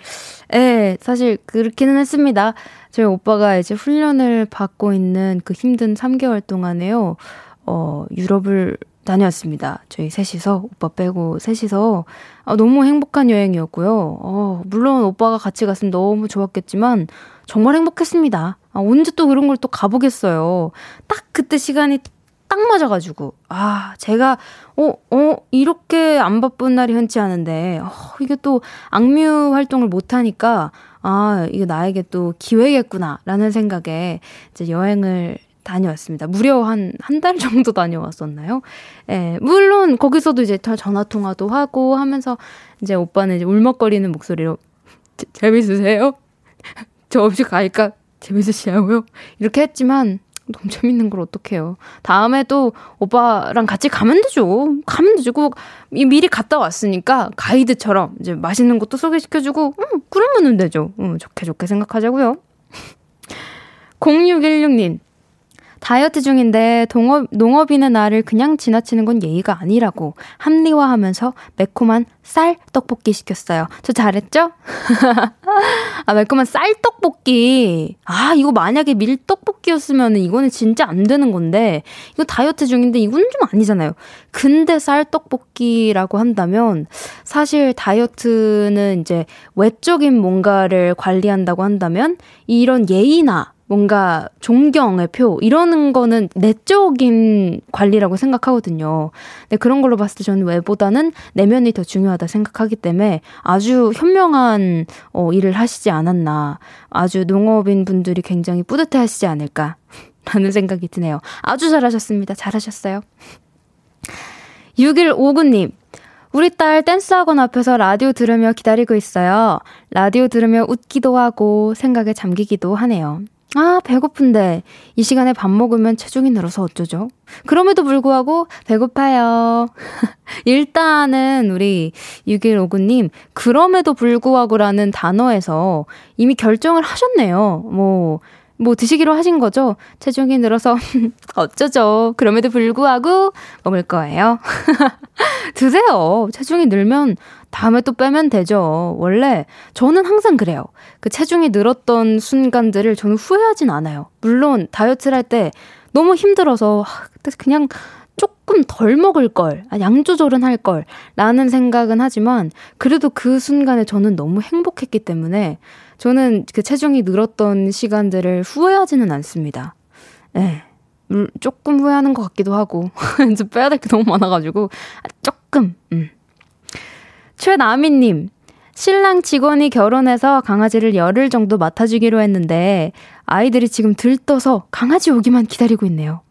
Speaker 1: 예, 네, 사실 그렇기는 했습니다. 저희 오빠가 이제 훈련을 받고 있는 그 힘든 3개월 동안에요. 어, 유럽을 다녀왔습니다. 저희 셋이서, 오빠 빼고 셋이서, 아, 너무 행복한 여행이었고요. 어, 물론 오빠가 같이 갔으면 너무 좋았겠지만, 정말 행복했습니다. 아, 언제 또 그런 걸 또 가보겠어요. 딱 그때 시간이 딱 맞아가지고, 아, 제가, 어, 어, 이렇게 안 바쁜 날이 흔치 않은데, 어, 이게 또 악뮤 활동을 못 하니까, 아, 이게 나에게 또 기회겠구나, 라는 생각에 이제 여행을 다녀왔습니다. 무려 한, 한 달 정도 다녀왔었나요? 예, 물론 거기서도 이제 전화통화도 하고 하면서 이제 오빠는 이제 울먹거리는 목소리로 재밌으세요? 저 없이 가니까 재밌으시냐고요? 이렇게 했지만 너무 재밌는 걸 어떡해요. 다음에 또 오빠랑 같이 가면 되죠. 가면 되죠. 꼭 미리 갔다 왔으니까 가이드처럼 이제 맛있는 것도 소개시켜주고, 음, 그러면 되죠. 음, 좋게 좋게 생각하자고요. 0616님, 다이어트 중인데 동업, 농업인의 나를 그냥 지나치는 건 예의가 아니라고 합리화하면서 매콤한 쌀 떡볶이 시켰어요. 저 잘했죠? 아, 매콤한 쌀 떡볶이. 아, 이거 만약에 밀 떡볶이였으면 이거는 진짜 안 되는 건데, 이거 다이어트 중인데 이건 좀 아니잖아요. 근데 쌀 떡볶이라고 한다면, 사실 다이어트는 이제 외적인 뭔가를 관리한다고 한다면, 이런 예의나 뭔가 존경의 표 이러는 거는 내적인 관리라고 생각하거든요. 근데 그런 걸로 봤을 때 저는 외보다는 내면이 더 중요하다 생각하기 때문에 아주 현명한 어, 일을 하시지 않았나. 아주 농업인 분들이 굉장히 뿌듯해 하시지 않을까. 라는 생각이 드네요. 아주 잘하셨습니다. 잘하셨어요. 6159님. 우리 딸 댄스학원 앞에서 라디오 들으며 기다리고 있어요. 라디오 들으며 웃기도 하고 생각에 잠기기도 하네요. 아, 배고픈데 이 시간에 밥 먹으면 체중이 늘어서 어쩌죠? 그럼에도 불구하고 배고파요. 일단은 우리 6159님, 그럼에도 불구하고라는 단어에서 이미 결정을 하셨네요. 뭐, 뭐 드시기로 하신 거죠? 체중이 늘어서 어쩌죠? 그럼에도 불구하고 먹을 거예요. 드세요. 체중이 늘면 다음에 또 빼면 되죠. 원래 저는 항상 그래요. 그 체중이 늘었던 순간들을 저는 후회하진 않아요. 물론 다이어트를 할 때 너무 힘들어서 그냥 조금 덜 먹을 걸, 아, 양 조절은 할 걸, 라는 생각은 하지만, 그래도 그 순간에 저는 너무 행복했기 때문에, 저는 그 체중이 늘었던 시간들을 후회하지는 않습니다. 예. 네. 조금 후회하는 것 같기도 하고, 이제 빼야 될 게 너무 많아가지고, 아, 조금, 음. 최나미님, 신랑 직원이 결혼해서 강아지를 열흘 정도 맡아주기로 했는데, 아이들이 지금 들떠서 강아지 오기만 기다리고 있네요.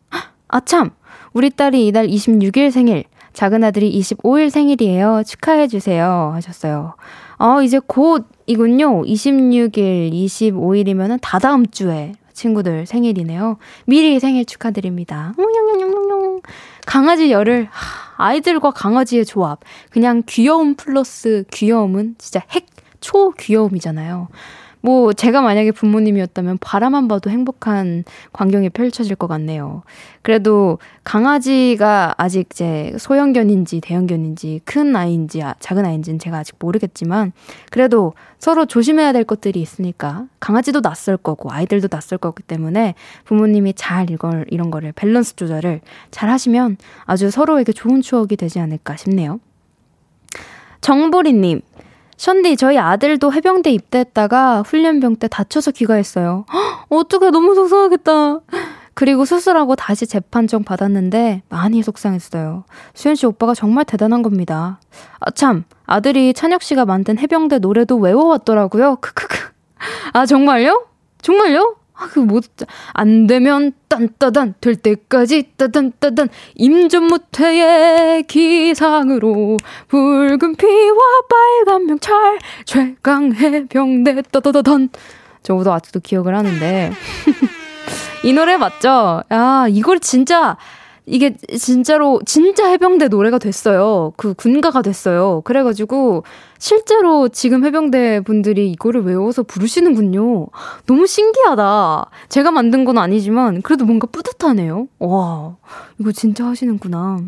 Speaker 1: 아참! 우리 딸이 이달 26일 생일, 작은 아들이 25일 생일이에요. 축하해주세요. 하셨어요. 어, 이제 곧이군요. 26일, 25일이면은 다다음 주에 친구들 생일이네요. 미리 생일 축하드립니다. 강아지 열을, 아이들과 강아지의 조합. 그냥 귀여움 플러스 귀여움은 진짜 핵, 초 귀여움이잖아요. 뭐 제가 만약에 부모님이었다면 바라만 봐도 행복한 광경이 펼쳐질 것 같네요. 그래도 강아지가 아직 이제 소형견인지 대형견인지 큰 아이인지 아, 작은 아이인지는 제가 아직 모르겠지만 그래도 서로 조심해야 될 것들이 있으니까 강아지도 낯설 거고 아이들도 낯설 거기 때문에 부모님이 잘 이걸 이런 거를 밸런스 조절을 잘 하시면 아주 서로에게 좋은 추억이 되지 않을까 싶네요. 정보리님, 션디, 저희 아들도 해병대 입대했다가 훈련병 때 다쳐서 귀가했어요. 어떡해, 너무 속상하겠다. 그리고 수술하고 다시 재판정 받았는데 많이 속상했어요. 수현 씨 오빠가 정말 대단한 겁니다. 아, 참, 아들이 찬혁 씨가 만든 해병대 노래도 외워왔더라고요. 크크크. 아, 정말요? 정말요? 아, 그 뭐, 안 되면 딴따단, 될 때까지 따단따단, 임전무태의 기상으로, 붉은 피와 빨간 명찰, 최강 해 병대 따다다단. 저보다 아직도 기억을 하는데. 이 노래 맞죠? 아, 이걸 진짜, 이게 진짜로 진짜 해병대 노래가 됐어요. 그 군가가 됐어요. 그래가지고 실제로 지금 해병대 분들이 이거를 외워서 부르시는군요. 너무 신기하다. 제가 만든 건 아니지만 그래도 뭔가 뿌듯하네요. 와, 이거 진짜 하시는구나.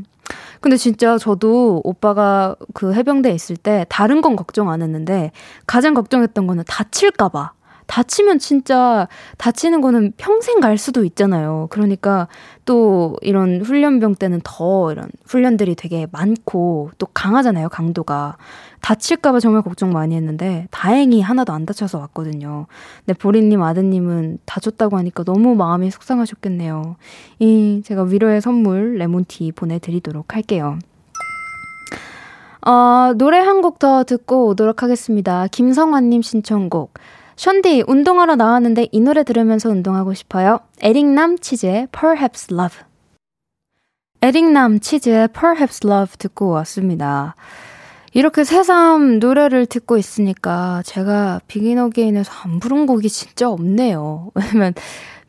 Speaker 1: 근데 진짜 저도 오빠가 그 해병대에 있을 때 다른 건 걱정 안 했는데 가장 걱정했던 거는 다칠까봐. 다치면 진짜 다치는 거는 평생 갈 수도 있잖아요. 그러니까 또 이런 훈련병 때는 더 이런 훈련들이 되게 많고 또 강하잖아요. 강도가. 다칠까봐 정말 걱정 많이 했는데 다행히 하나도 안 다쳐서 왔거든요. 근데 보리님 아드님은 다쳤다고 하니까 너무 마음이 속상하셨겠네요. 이 제가 위로의 선물 레몬티 보내드리도록 할게요. 어, 노래 한 곡 더 듣고 오도록 하겠습니다. 김성환님 신청곡. 션디, 운동하러 나왔는데 이 노래 들으면서 운동하고 싶어요. 에릭남 치즈의 Perhaps Love. 에릭남 치즈의 Perhaps Love 듣고 왔습니다. 이렇게 새삼 노래를 듣고 있으니까 제가 비긴 어게인에서 안 부른 곡이 진짜 없네요. 왜냐면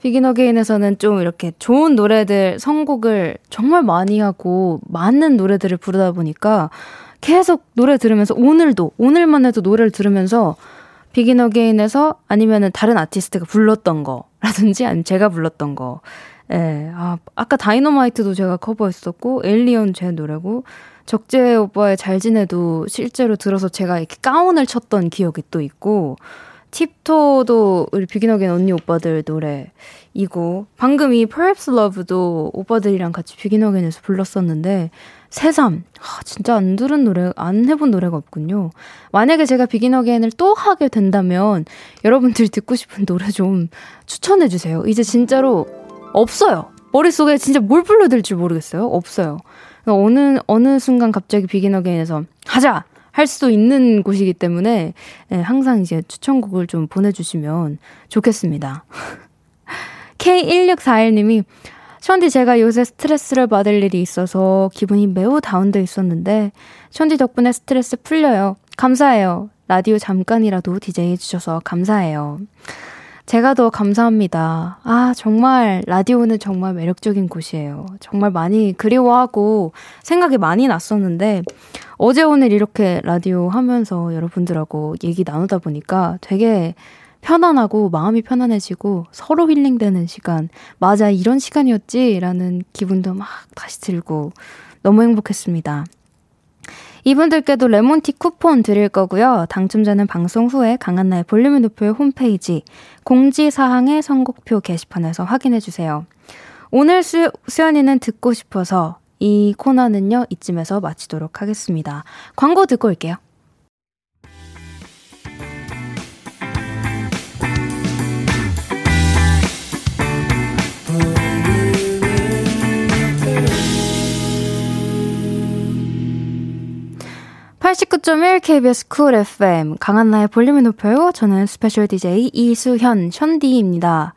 Speaker 1: 비긴 어게인에서는 좀 이렇게 좋은 노래들, 선곡을 정말 많이 하고 많은 노래들을 부르다 보니까 계속 노래 들으면서 오늘도, 오늘만 해도 노래를 들으면서 비긴 어게인에서 아니면은 다른 아티스트가 불렀던 거라든지 아니면 제가 불렀던 거. 예. 아, 아까 다이너마이트도 제가 커버했었고 Alien 제 노래고 적재 오빠의 잘 지내도 실제로 들어서 제가 이렇게 가운을 쳤던 기억이 또 있고 Tiptoe도 우리 비긴어게인 언니 오빠들 노래이고 방금 이 Perhaps Love도 오빠들이랑 같이 비긴어게인에서 불렀었는데 새삼 아, 진짜 안 들은 노래 안 해본 노래가 없군요. 만약에 제가 비긴 어게인을 또 하게 된다면 여러분들이 듣고 싶은 노래 좀 추천해 주세요. 이제 진짜로 없어요. 머릿속에 진짜 뭘 불러드릴지 모르겠어요. 없어요. 어느 어느 순간 갑자기 비긴 어게인에서 하자 할 수도 있는 곳이기 때문에 네, 항상 이제 추천곡을 좀 보내주시면 좋겠습니다. K1641님이 션디 제가 요새 스트레스를 받을 일이 있어서 기분이 매우 다운돼 있었는데 션디 덕분에 스트레스 풀려요. 감사해요. 라디오 잠깐이라도 디제이 해주셔서 감사해요. 제가 더 감사합니다. 아, 정말, 라디오는 정말 매력적인 곳이에요. 정말 많이 그리워하고 생각이 많이 났었는데, 어제 오늘 이렇게 라디오 하면서 여러분들하고 얘기 나누다 보니까 되게 편안하고 마음이 편안해지고 서로 힐링되는 시간. 맞아, 이런 시간이었지? 라는 기분도 막 다시 들고 너무 행복했습니다. 이분들께도 레몬티 쿠폰 드릴 거고요. 당첨자는 방송 후에 강한나의 볼륨을 높여 홈페이지 공지사항의 선곡표 게시판에서 확인해 주세요. 오늘 수, 수현이는 듣고 싶어서 이 코너는요, 이쯤에서 마치도록 하겠습니다. 광고 듣고 올게요. 89.1 KBS 쿨 FM 강한나의 볼륨을 높여요. 저는 스페셜 DJ 이수현 션디입니다.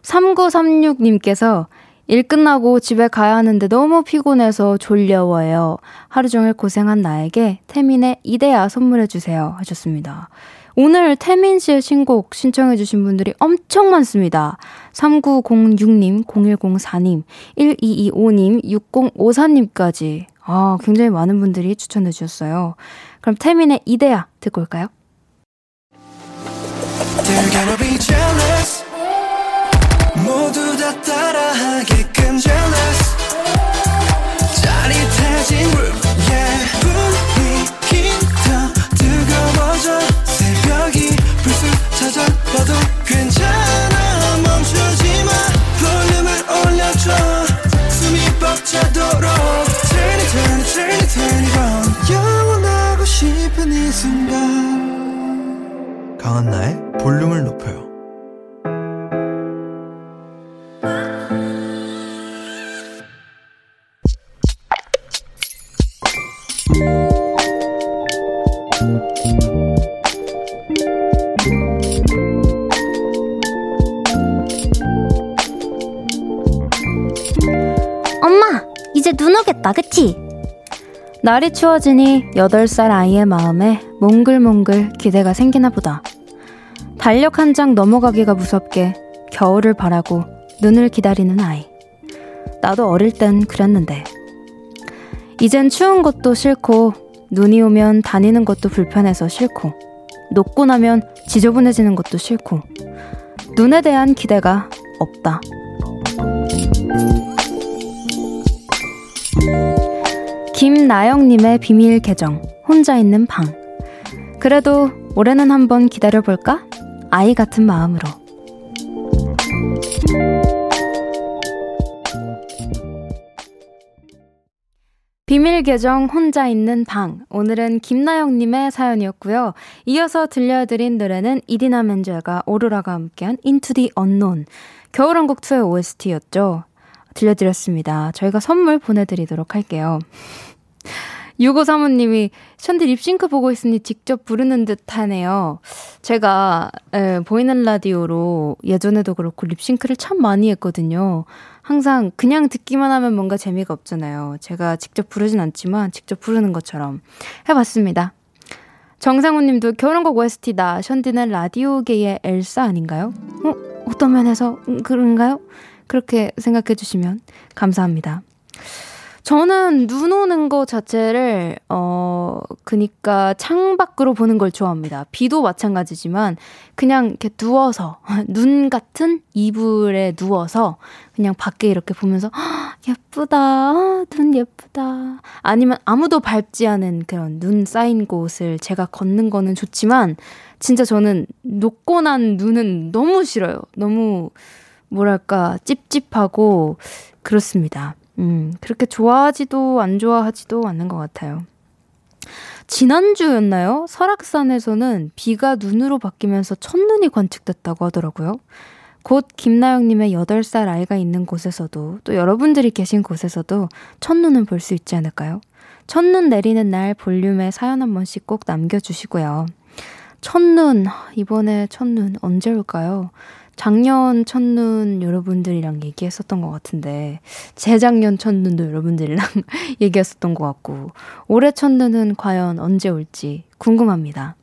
Speaker 1: 3936님께서 일 끝나고 집에 가야 하는데 너무 피곤해서 졸려워요. 하루 종일 고생한 나에게 태민의 이데아 선물해주세요. 하셨습니다. 오늘 태민 씨의 신곡 신청해주신 분들이 엄청 많습니다. 3906님, 0104님, 1225님, 6054님까지. 아, 굉장히 많은 분들이 추천해 주셨어요. 그럼 태민의 이데아 듣고 올까요? 모두 다 따라하게 날이 추워지니 8살 아이의 마음에 몽글몽글 기대가 생기나 보다. 달력 한 장 넘어가기가 무섭게 겨울을 바라고 눈을 기다리는 아이. 나도 어릴 땐 그랬는데. 이젠 추운 것도 싫고, 눈이 오면 다니는 것도 불편해서 싫고, 녹고 나면 지저분해지는 것도 싫고, 눈에 대한 기대가 없다. 김나영님의 비밀 계정, 혼자 있는 방. 그래도 올해는 한번 기다려볼까? 아이 같은 마음으로. 비밀 계정 혼자 있는 방. 오늘은 김나영님의 사연이었고요. 이어서 들려드린 노래는 이디나 멘젤과 오로라가 함께한 Into the Unknown. 겨울왕국 2의 OST였죠. 들려드렸습니다. 저희가 선물 보내드리도록 할게요. 6535님이 션디 립싱크 보고 있으니 직접 부르는 듯 하네요. 제가 에, 보이는 라디오로 예전에도 그렇고 립싱크를 참 많이 했거든요. 항상 그냥 듣기만 하면 뭔가 재미가 없잖아요. 제가 직접 부르진 않지만 직접 부르는 것처럼 해봤습니다. 정상훈 님도 결혼곡 OST다. 션디는 라디오계의 엘사 아닌가요? 어? 어떤 면에서 음, 그런가요? 그렇게 생각해 주시면 감사합니다. 저는 눈 오는 거 자체를, 어, 그니까 창밖으로 보는 걸 좋아합니다. 비도 마찬가지지만, 그냥 이렇게 누워서, 눈 같은 이불에 누워서, 그냥 밖에 이렇게 보면서, 예쁘다, 눈 예쁘다. 아니면 아무도 밟지 않은 그런 눈 쌓인 곳을 제가 걷는 거는 좋지만, 진짜 저는 녹고 난 눈은 너무 싫어요. 너무, 뭐랄까, 찝찝하고, 그렇습니다. 음, 그렇게 좋아하지도 안 좋아하지도 않는 것 같아요. 지난주였나요? 설악산에서는 비가 눈으로 바뀌면서 첫눈이 관측됐다고 하더라고요. 곧 김나영님의 8살 아이가 있는 곳에서도 또 여러분들이 계신 곳에서도 첫눈은 볼 수 있지 않을까요? 첫눈 내리는 날 볼륨에 사연 한 번씩 꼭 남겨주시고요. 첫눈, 이번에 첫눈 언제 올까요? 작년 첫눈 여러분들이랑 얘기했었던 것 같은데, 재작년 첫눈도 여러분들이랑 얘기했었던 것 같고, 올해 첫눈은 과연 언제 올지 궁금합니다.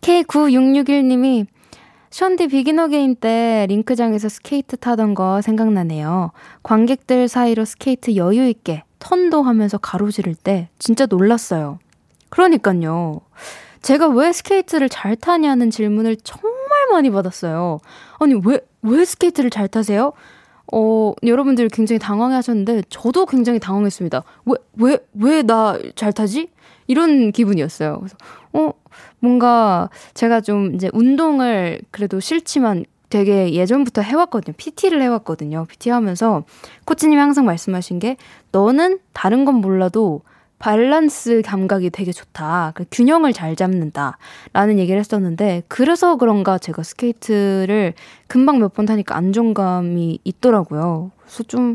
Speaker 1: K9661님이 션디 비긴 어게인 때 링크장에서 스케이트 타던 거 생각나네요. 관객들 사이로 스케이트 여유 있게 턴도 하면서 가로지를 때 진짜 놀랐어요. 그러니까요. 제가 왜 스케이트를 잘 타냐는 질문을 정말 많이 받았어요. 아니, 왜, 왜 스케이트를 잘 타세요? 어, 여러분들이 굉장히 당황해 하셨는데, 저도 굉장히 당황했습니다. 왜, 왜, 왜 나 잘 타지? 이런 기분이었어요. 그래서, 어, 뭔가 제가 좀 이제 운동을 그래도 싫지만 되게 예전부터 해왔거든요. PT를 해왔거든요. PT 하면서 코치님이 항상 말씀하신 게, 너는 다른 건 몰라도 밸런스 감각이 되게 좋다. 그 균형을 잘 잡는다. 라는 얘기를 했었는데, 그래서 그런가 제가 스케이트를 금방 몇 번 타니까 안정감이 있더라고요. 그래서 좀,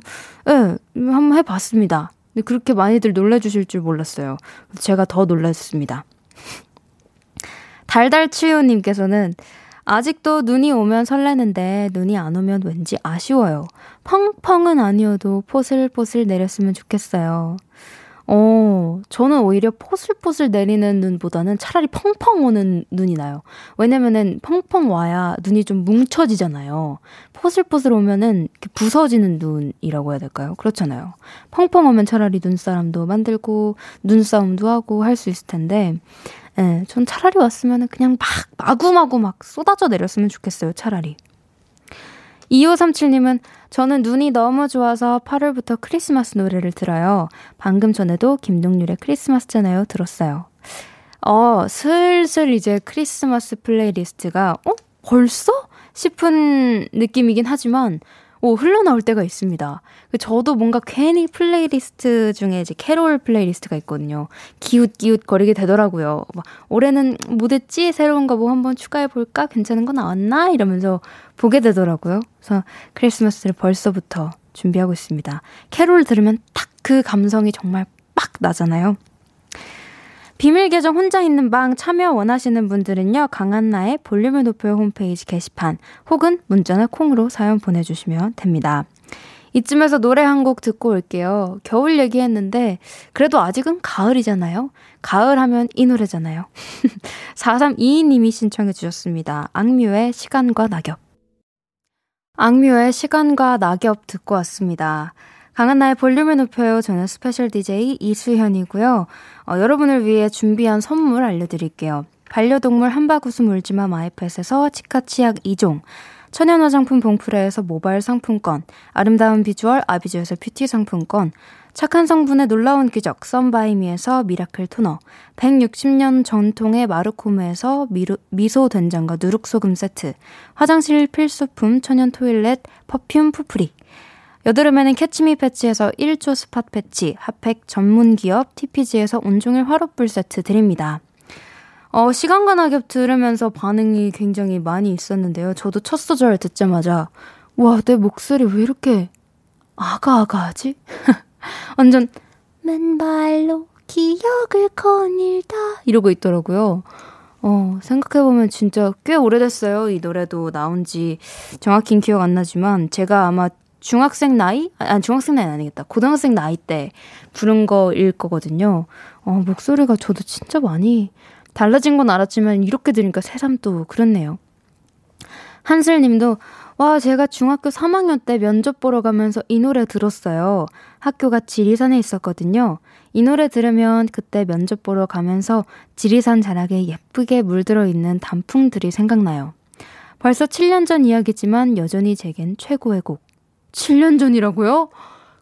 Speaker 1: 예, 한번 해 봤습니다. 근데 그렇게 많이들 놀라 주실 줄 몰랐어요. 제가 더 놀랐습니다. 달달치유 님께서는 아직도 눈이 오면 설레는데 눈이 안 오면 왠지 아쉬워요. 펑펑은 아니어도 포슬포슬 내렸으면 좋겠어요. 어, 저는 오히려 포슬포슬 내리는 눈보다는 차라리 펑펑 오는 눈이 나요. 왜냐면은 펑펑 와야 눈이 좀 뭉쳐지잖아요. 포슬포슬 오면은 부서지는 눈이라고 해야 될까요? 그렇잖아요. 펑펑 오면 차라리 눈사람도 만들고 눈싸움도 하고 할 수 있을 텐데, 예, 전 차라리 왔으면은 그냥 막 마구마구 막 쏟아져 내렸으면 좋겠어요, 차라리. 2537님은 저는 눈이 너무 좋아서 8월부터 크리스마스 노래를 들어요. 방금 전에도 김동률의 크리스마스잖아요. 들었어요. 어, 슬슬 이제 크리스마스 플레이리스트가, 어? 벌써? 싶은 느낌이긴 하지만, 오, 흘러나올 때가 있습니다. 그 저도 뭔가 괜히 플레이리스트 중에 이제 캐롤 플레이리스트가 있거든요. 기웃기웃 거리게 되더라고요. 막, 올해는 뭐 됐지? 새로운 거 뭐 한번 추가해볼까? 괜찮은 거 나왔나? 이러면서 보게 되더라고요. 그래서 크리스마스를 벌써부터 준비하고 있습니다. 캐롤 들으면 딱 그 감성이 정말 빡 나잖아요. 비밀 계정 혼자 있는 방 참여 원하시는 분들은요, 강한나의 볼륨을 높여 홈페이지 게시판 혹은 문자나 콩으로 사연 보내주시면 됩니다. 이쯤에서 노래 한 곡 듣고 올게요. 겨울 얘기했는데, 그래도 아직은 가을이잖아요? 가을 하면 이 노래잖아요. 4322님이 신청해 주셨습니다. 악뮤의 시간과 낙엽. 악뮤의 시간과 낙엽 듣고 왔습니다. 강한나의 볼륨을 높여요. 저는 스페셜 DJ 이수현이고요. 어, 여러분을 위해 준비한 선물 알려드릴게요. 반려동물 한바구스 물지마 마이펫에서 치카 치약 2종, 천연 화장품 봉프레에서 모바일 상품권, 아름다운 비주얼 아비주에서 뷰티 상품권, 착한 성분의 놀라운 기적 썬바이미에서 미라클 토너 160년 전통의 마르코메에서 미루, 미소 된장과 누룩소금 세트 화장실 필수품 천연 toilet perfume 푸프리 여드름에는 캐치미 패치에서 1초 spot 패치, 핫팩 전문 기업 TPG에서 온종일 화롯불 세트 드립니다. 어, 시간과 낙엽 들으면서 반응이 굉장히 많이 있었는데요. 저도 첫 소절 듣자마자, 와, 내 목소리 왜 이렇게 아가아가하지? 완전, 맨발로 기억을 거닐다. 이러고 있더라고요. 어, 생각해보면 진짜 꽤 오래됐어요. 이 노래도 나온 지 정확히 기억 안 나지만, 제가 아마 중학생 나이? 아, 중학생 나이 아니겠다. 고등학생 나이 때 부른 거일 거거든요. 어, 목소리가 저도 진짜 많이 달라진 건 알았지만 이렇게 들으니까 새삼 또 그렇네요. 한슬 님도 와, 제가 중학교 3학년 때 면접 보러 가면서 이 노래 들었어요. 학교가 지리산에 있었거든요. 이 노래 들으면 그때 면접 보러 가면서 지리산 자락에 예쁘게 물들어 있는 단풍들이 생각나요. 벌써 7년 전 이야기지만 여전히 제겐 최고의 곡. 7년 전이라고요?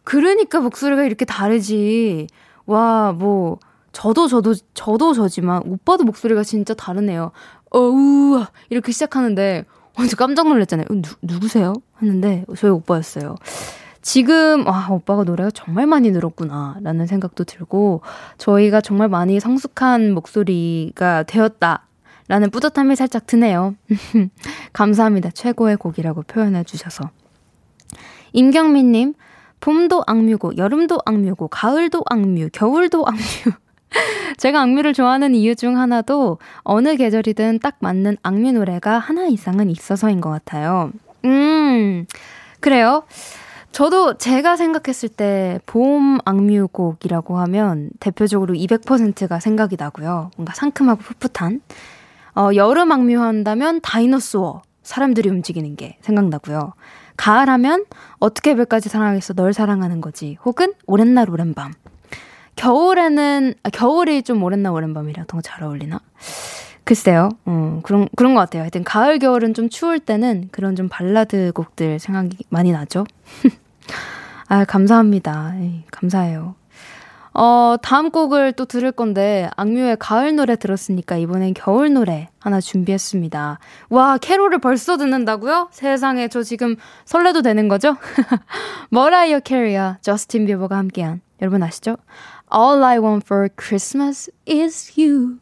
Speaker 1: 그러니까 목소리가 이렇게 다르지. 와, 뭐, 저도 저도, 저도 저지만, 오빠도 목소리가 진짜 다르네요. 어우, 이렇게 시작하는데, 어, 저 깜짝 놀랐잖아요. 누, 누구세요? 했는데, 저희 오빠였어요. 지금, 와, 오빠가 노래가 정말 많이 늘었구나, 라는 생각도 들고, 저희가 정말 많이 성숙한 목소리가 되었다, 라는 뿌듯함이 살짝 드네요. 감사합니다. 최고의 곡이라고 표현해 주셔서. 임경민님, 봄도 악뮤고, 여름도 악뮤고, 가을도 악뮤, 겨울도 악뮤. 제가 악뮤를 좋아하는 이유 중 하나도 어느 계절이든 딱 맞는 악뮤 노래가 하나 이상은 있어서인 것 같아요. 음, 그래요. 저도 제가 생각했을 때 봄 악뮤곡이라고 하면 대표적으로 200%가 생각이 나고요. 뭔가 상큼하고 풋풋한. 어, 여름 악뮤 한다면 다이너소어, 사람들이 움직이는 게 생각나고요. 가을 하면 어떻게 별까지 사랑하겠어 널 사랑하는 거지 혹은 오랜 날 오랜 밤 겨울에는 아, 겨울이 좀 오랜 날 오랜 밤이랑 더 잘 어울리나 글쎄요 어, 그런 그런 것 같아요 하여튼 가을 겨울은 좀 추울 때는 그런 좀 발라드 곡들 생각이 많이 나죠 아 감사합니다 에이, 감사해요 어, 다음 곡을 또 들을 건데, 악뮤의 가을 노래 들었으니까 이번엔 겨울 노래 하나 준비했습니다. 와, 캐롤을 벌써 듣는다고요? 세상에, 저 지금 설레도 되는 거죠? 머라이어 캐리와 저스틴 비버가 함께한, 여러분 아시죠? All I want for Christmas is you.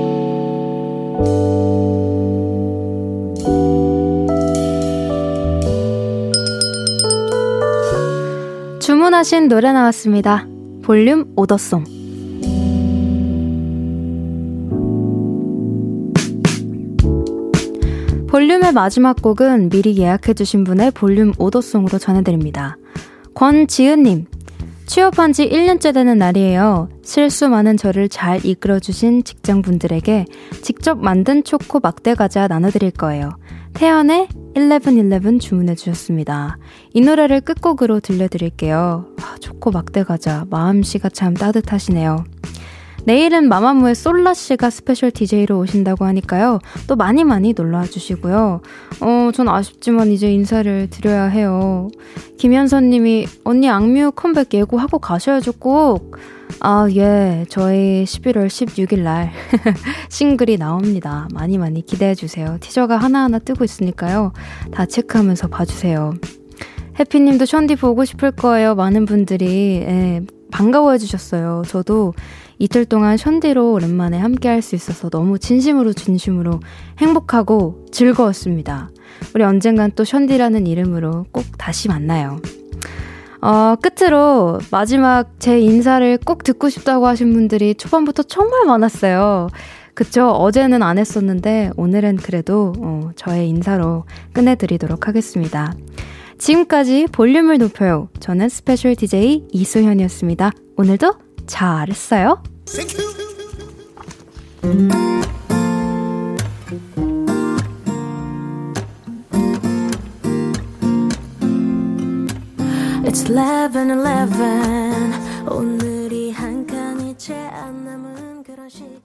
Speaker 1: 주문하신 노래 나왔습니다. 볼륨 오더송. 볼륨의 마지막 곡은 미리 예약해주신 분의 볼륨 오더송으로 전해드립니다. 권지은님, 취업한 지 1년째 되는 날이에요. 실수 많은 저를 잘 이끌어주신 직장분들에게 직접 만든 초코 막대 과자 나눠드릴 거예요. 태연의 1111 주문해 주셨습니다. 이 노래를 끝곡으로 들려드릴게요. 아, 초코 막대 과자 마음씨가 참 따뜻하시네요. 내일은 마마무의 솔라 씨가 스페셜 DJ로 오신다고 하니까요. 또 많이 많이 놀러와 주시고요. 어, 전 아쉽지만 이제 인사를 드려야 해요. 김현선 님이 언니 악뮤 컴백 예고하고 가셔야죠 꼭. 아, 예. 저희 11월 16일 날 싱글이 나옵니다. 많이 많이 기대해 주세요. 티저가 하나하나 뜨고 있으니까요. 다 체크하면서 봐 주세요. 해피 님도 션디 보고 싶을 거예요. 많은 분들이 예, 반가워해 주셨어요. 저도 이틀 동안 션디로 오랜만에 함께 할 수 있어서 너무 진심으로 진심으로 행복하고 즐거웠습니다. 우리 언젠간 또 션디라는 이름으로 꼭 다시 만나요. 어, 끝으로 마지막 제 인사를 꼭 듣고 싶다고 하신 분들이 초반부터 정말 많았어요. 그쵸? 어제는 안 했었는데 오늘은 그래도 어, 저의 인사로 끝내드리도록 하겠습니다. 지금까지 볼륨을 높여요. 저는 스페셜 DJ 이수현이었습니다. 오늘도 잘했어요. It's 11, 11 오늘이 한 칸이 채 안 남은 그런 시간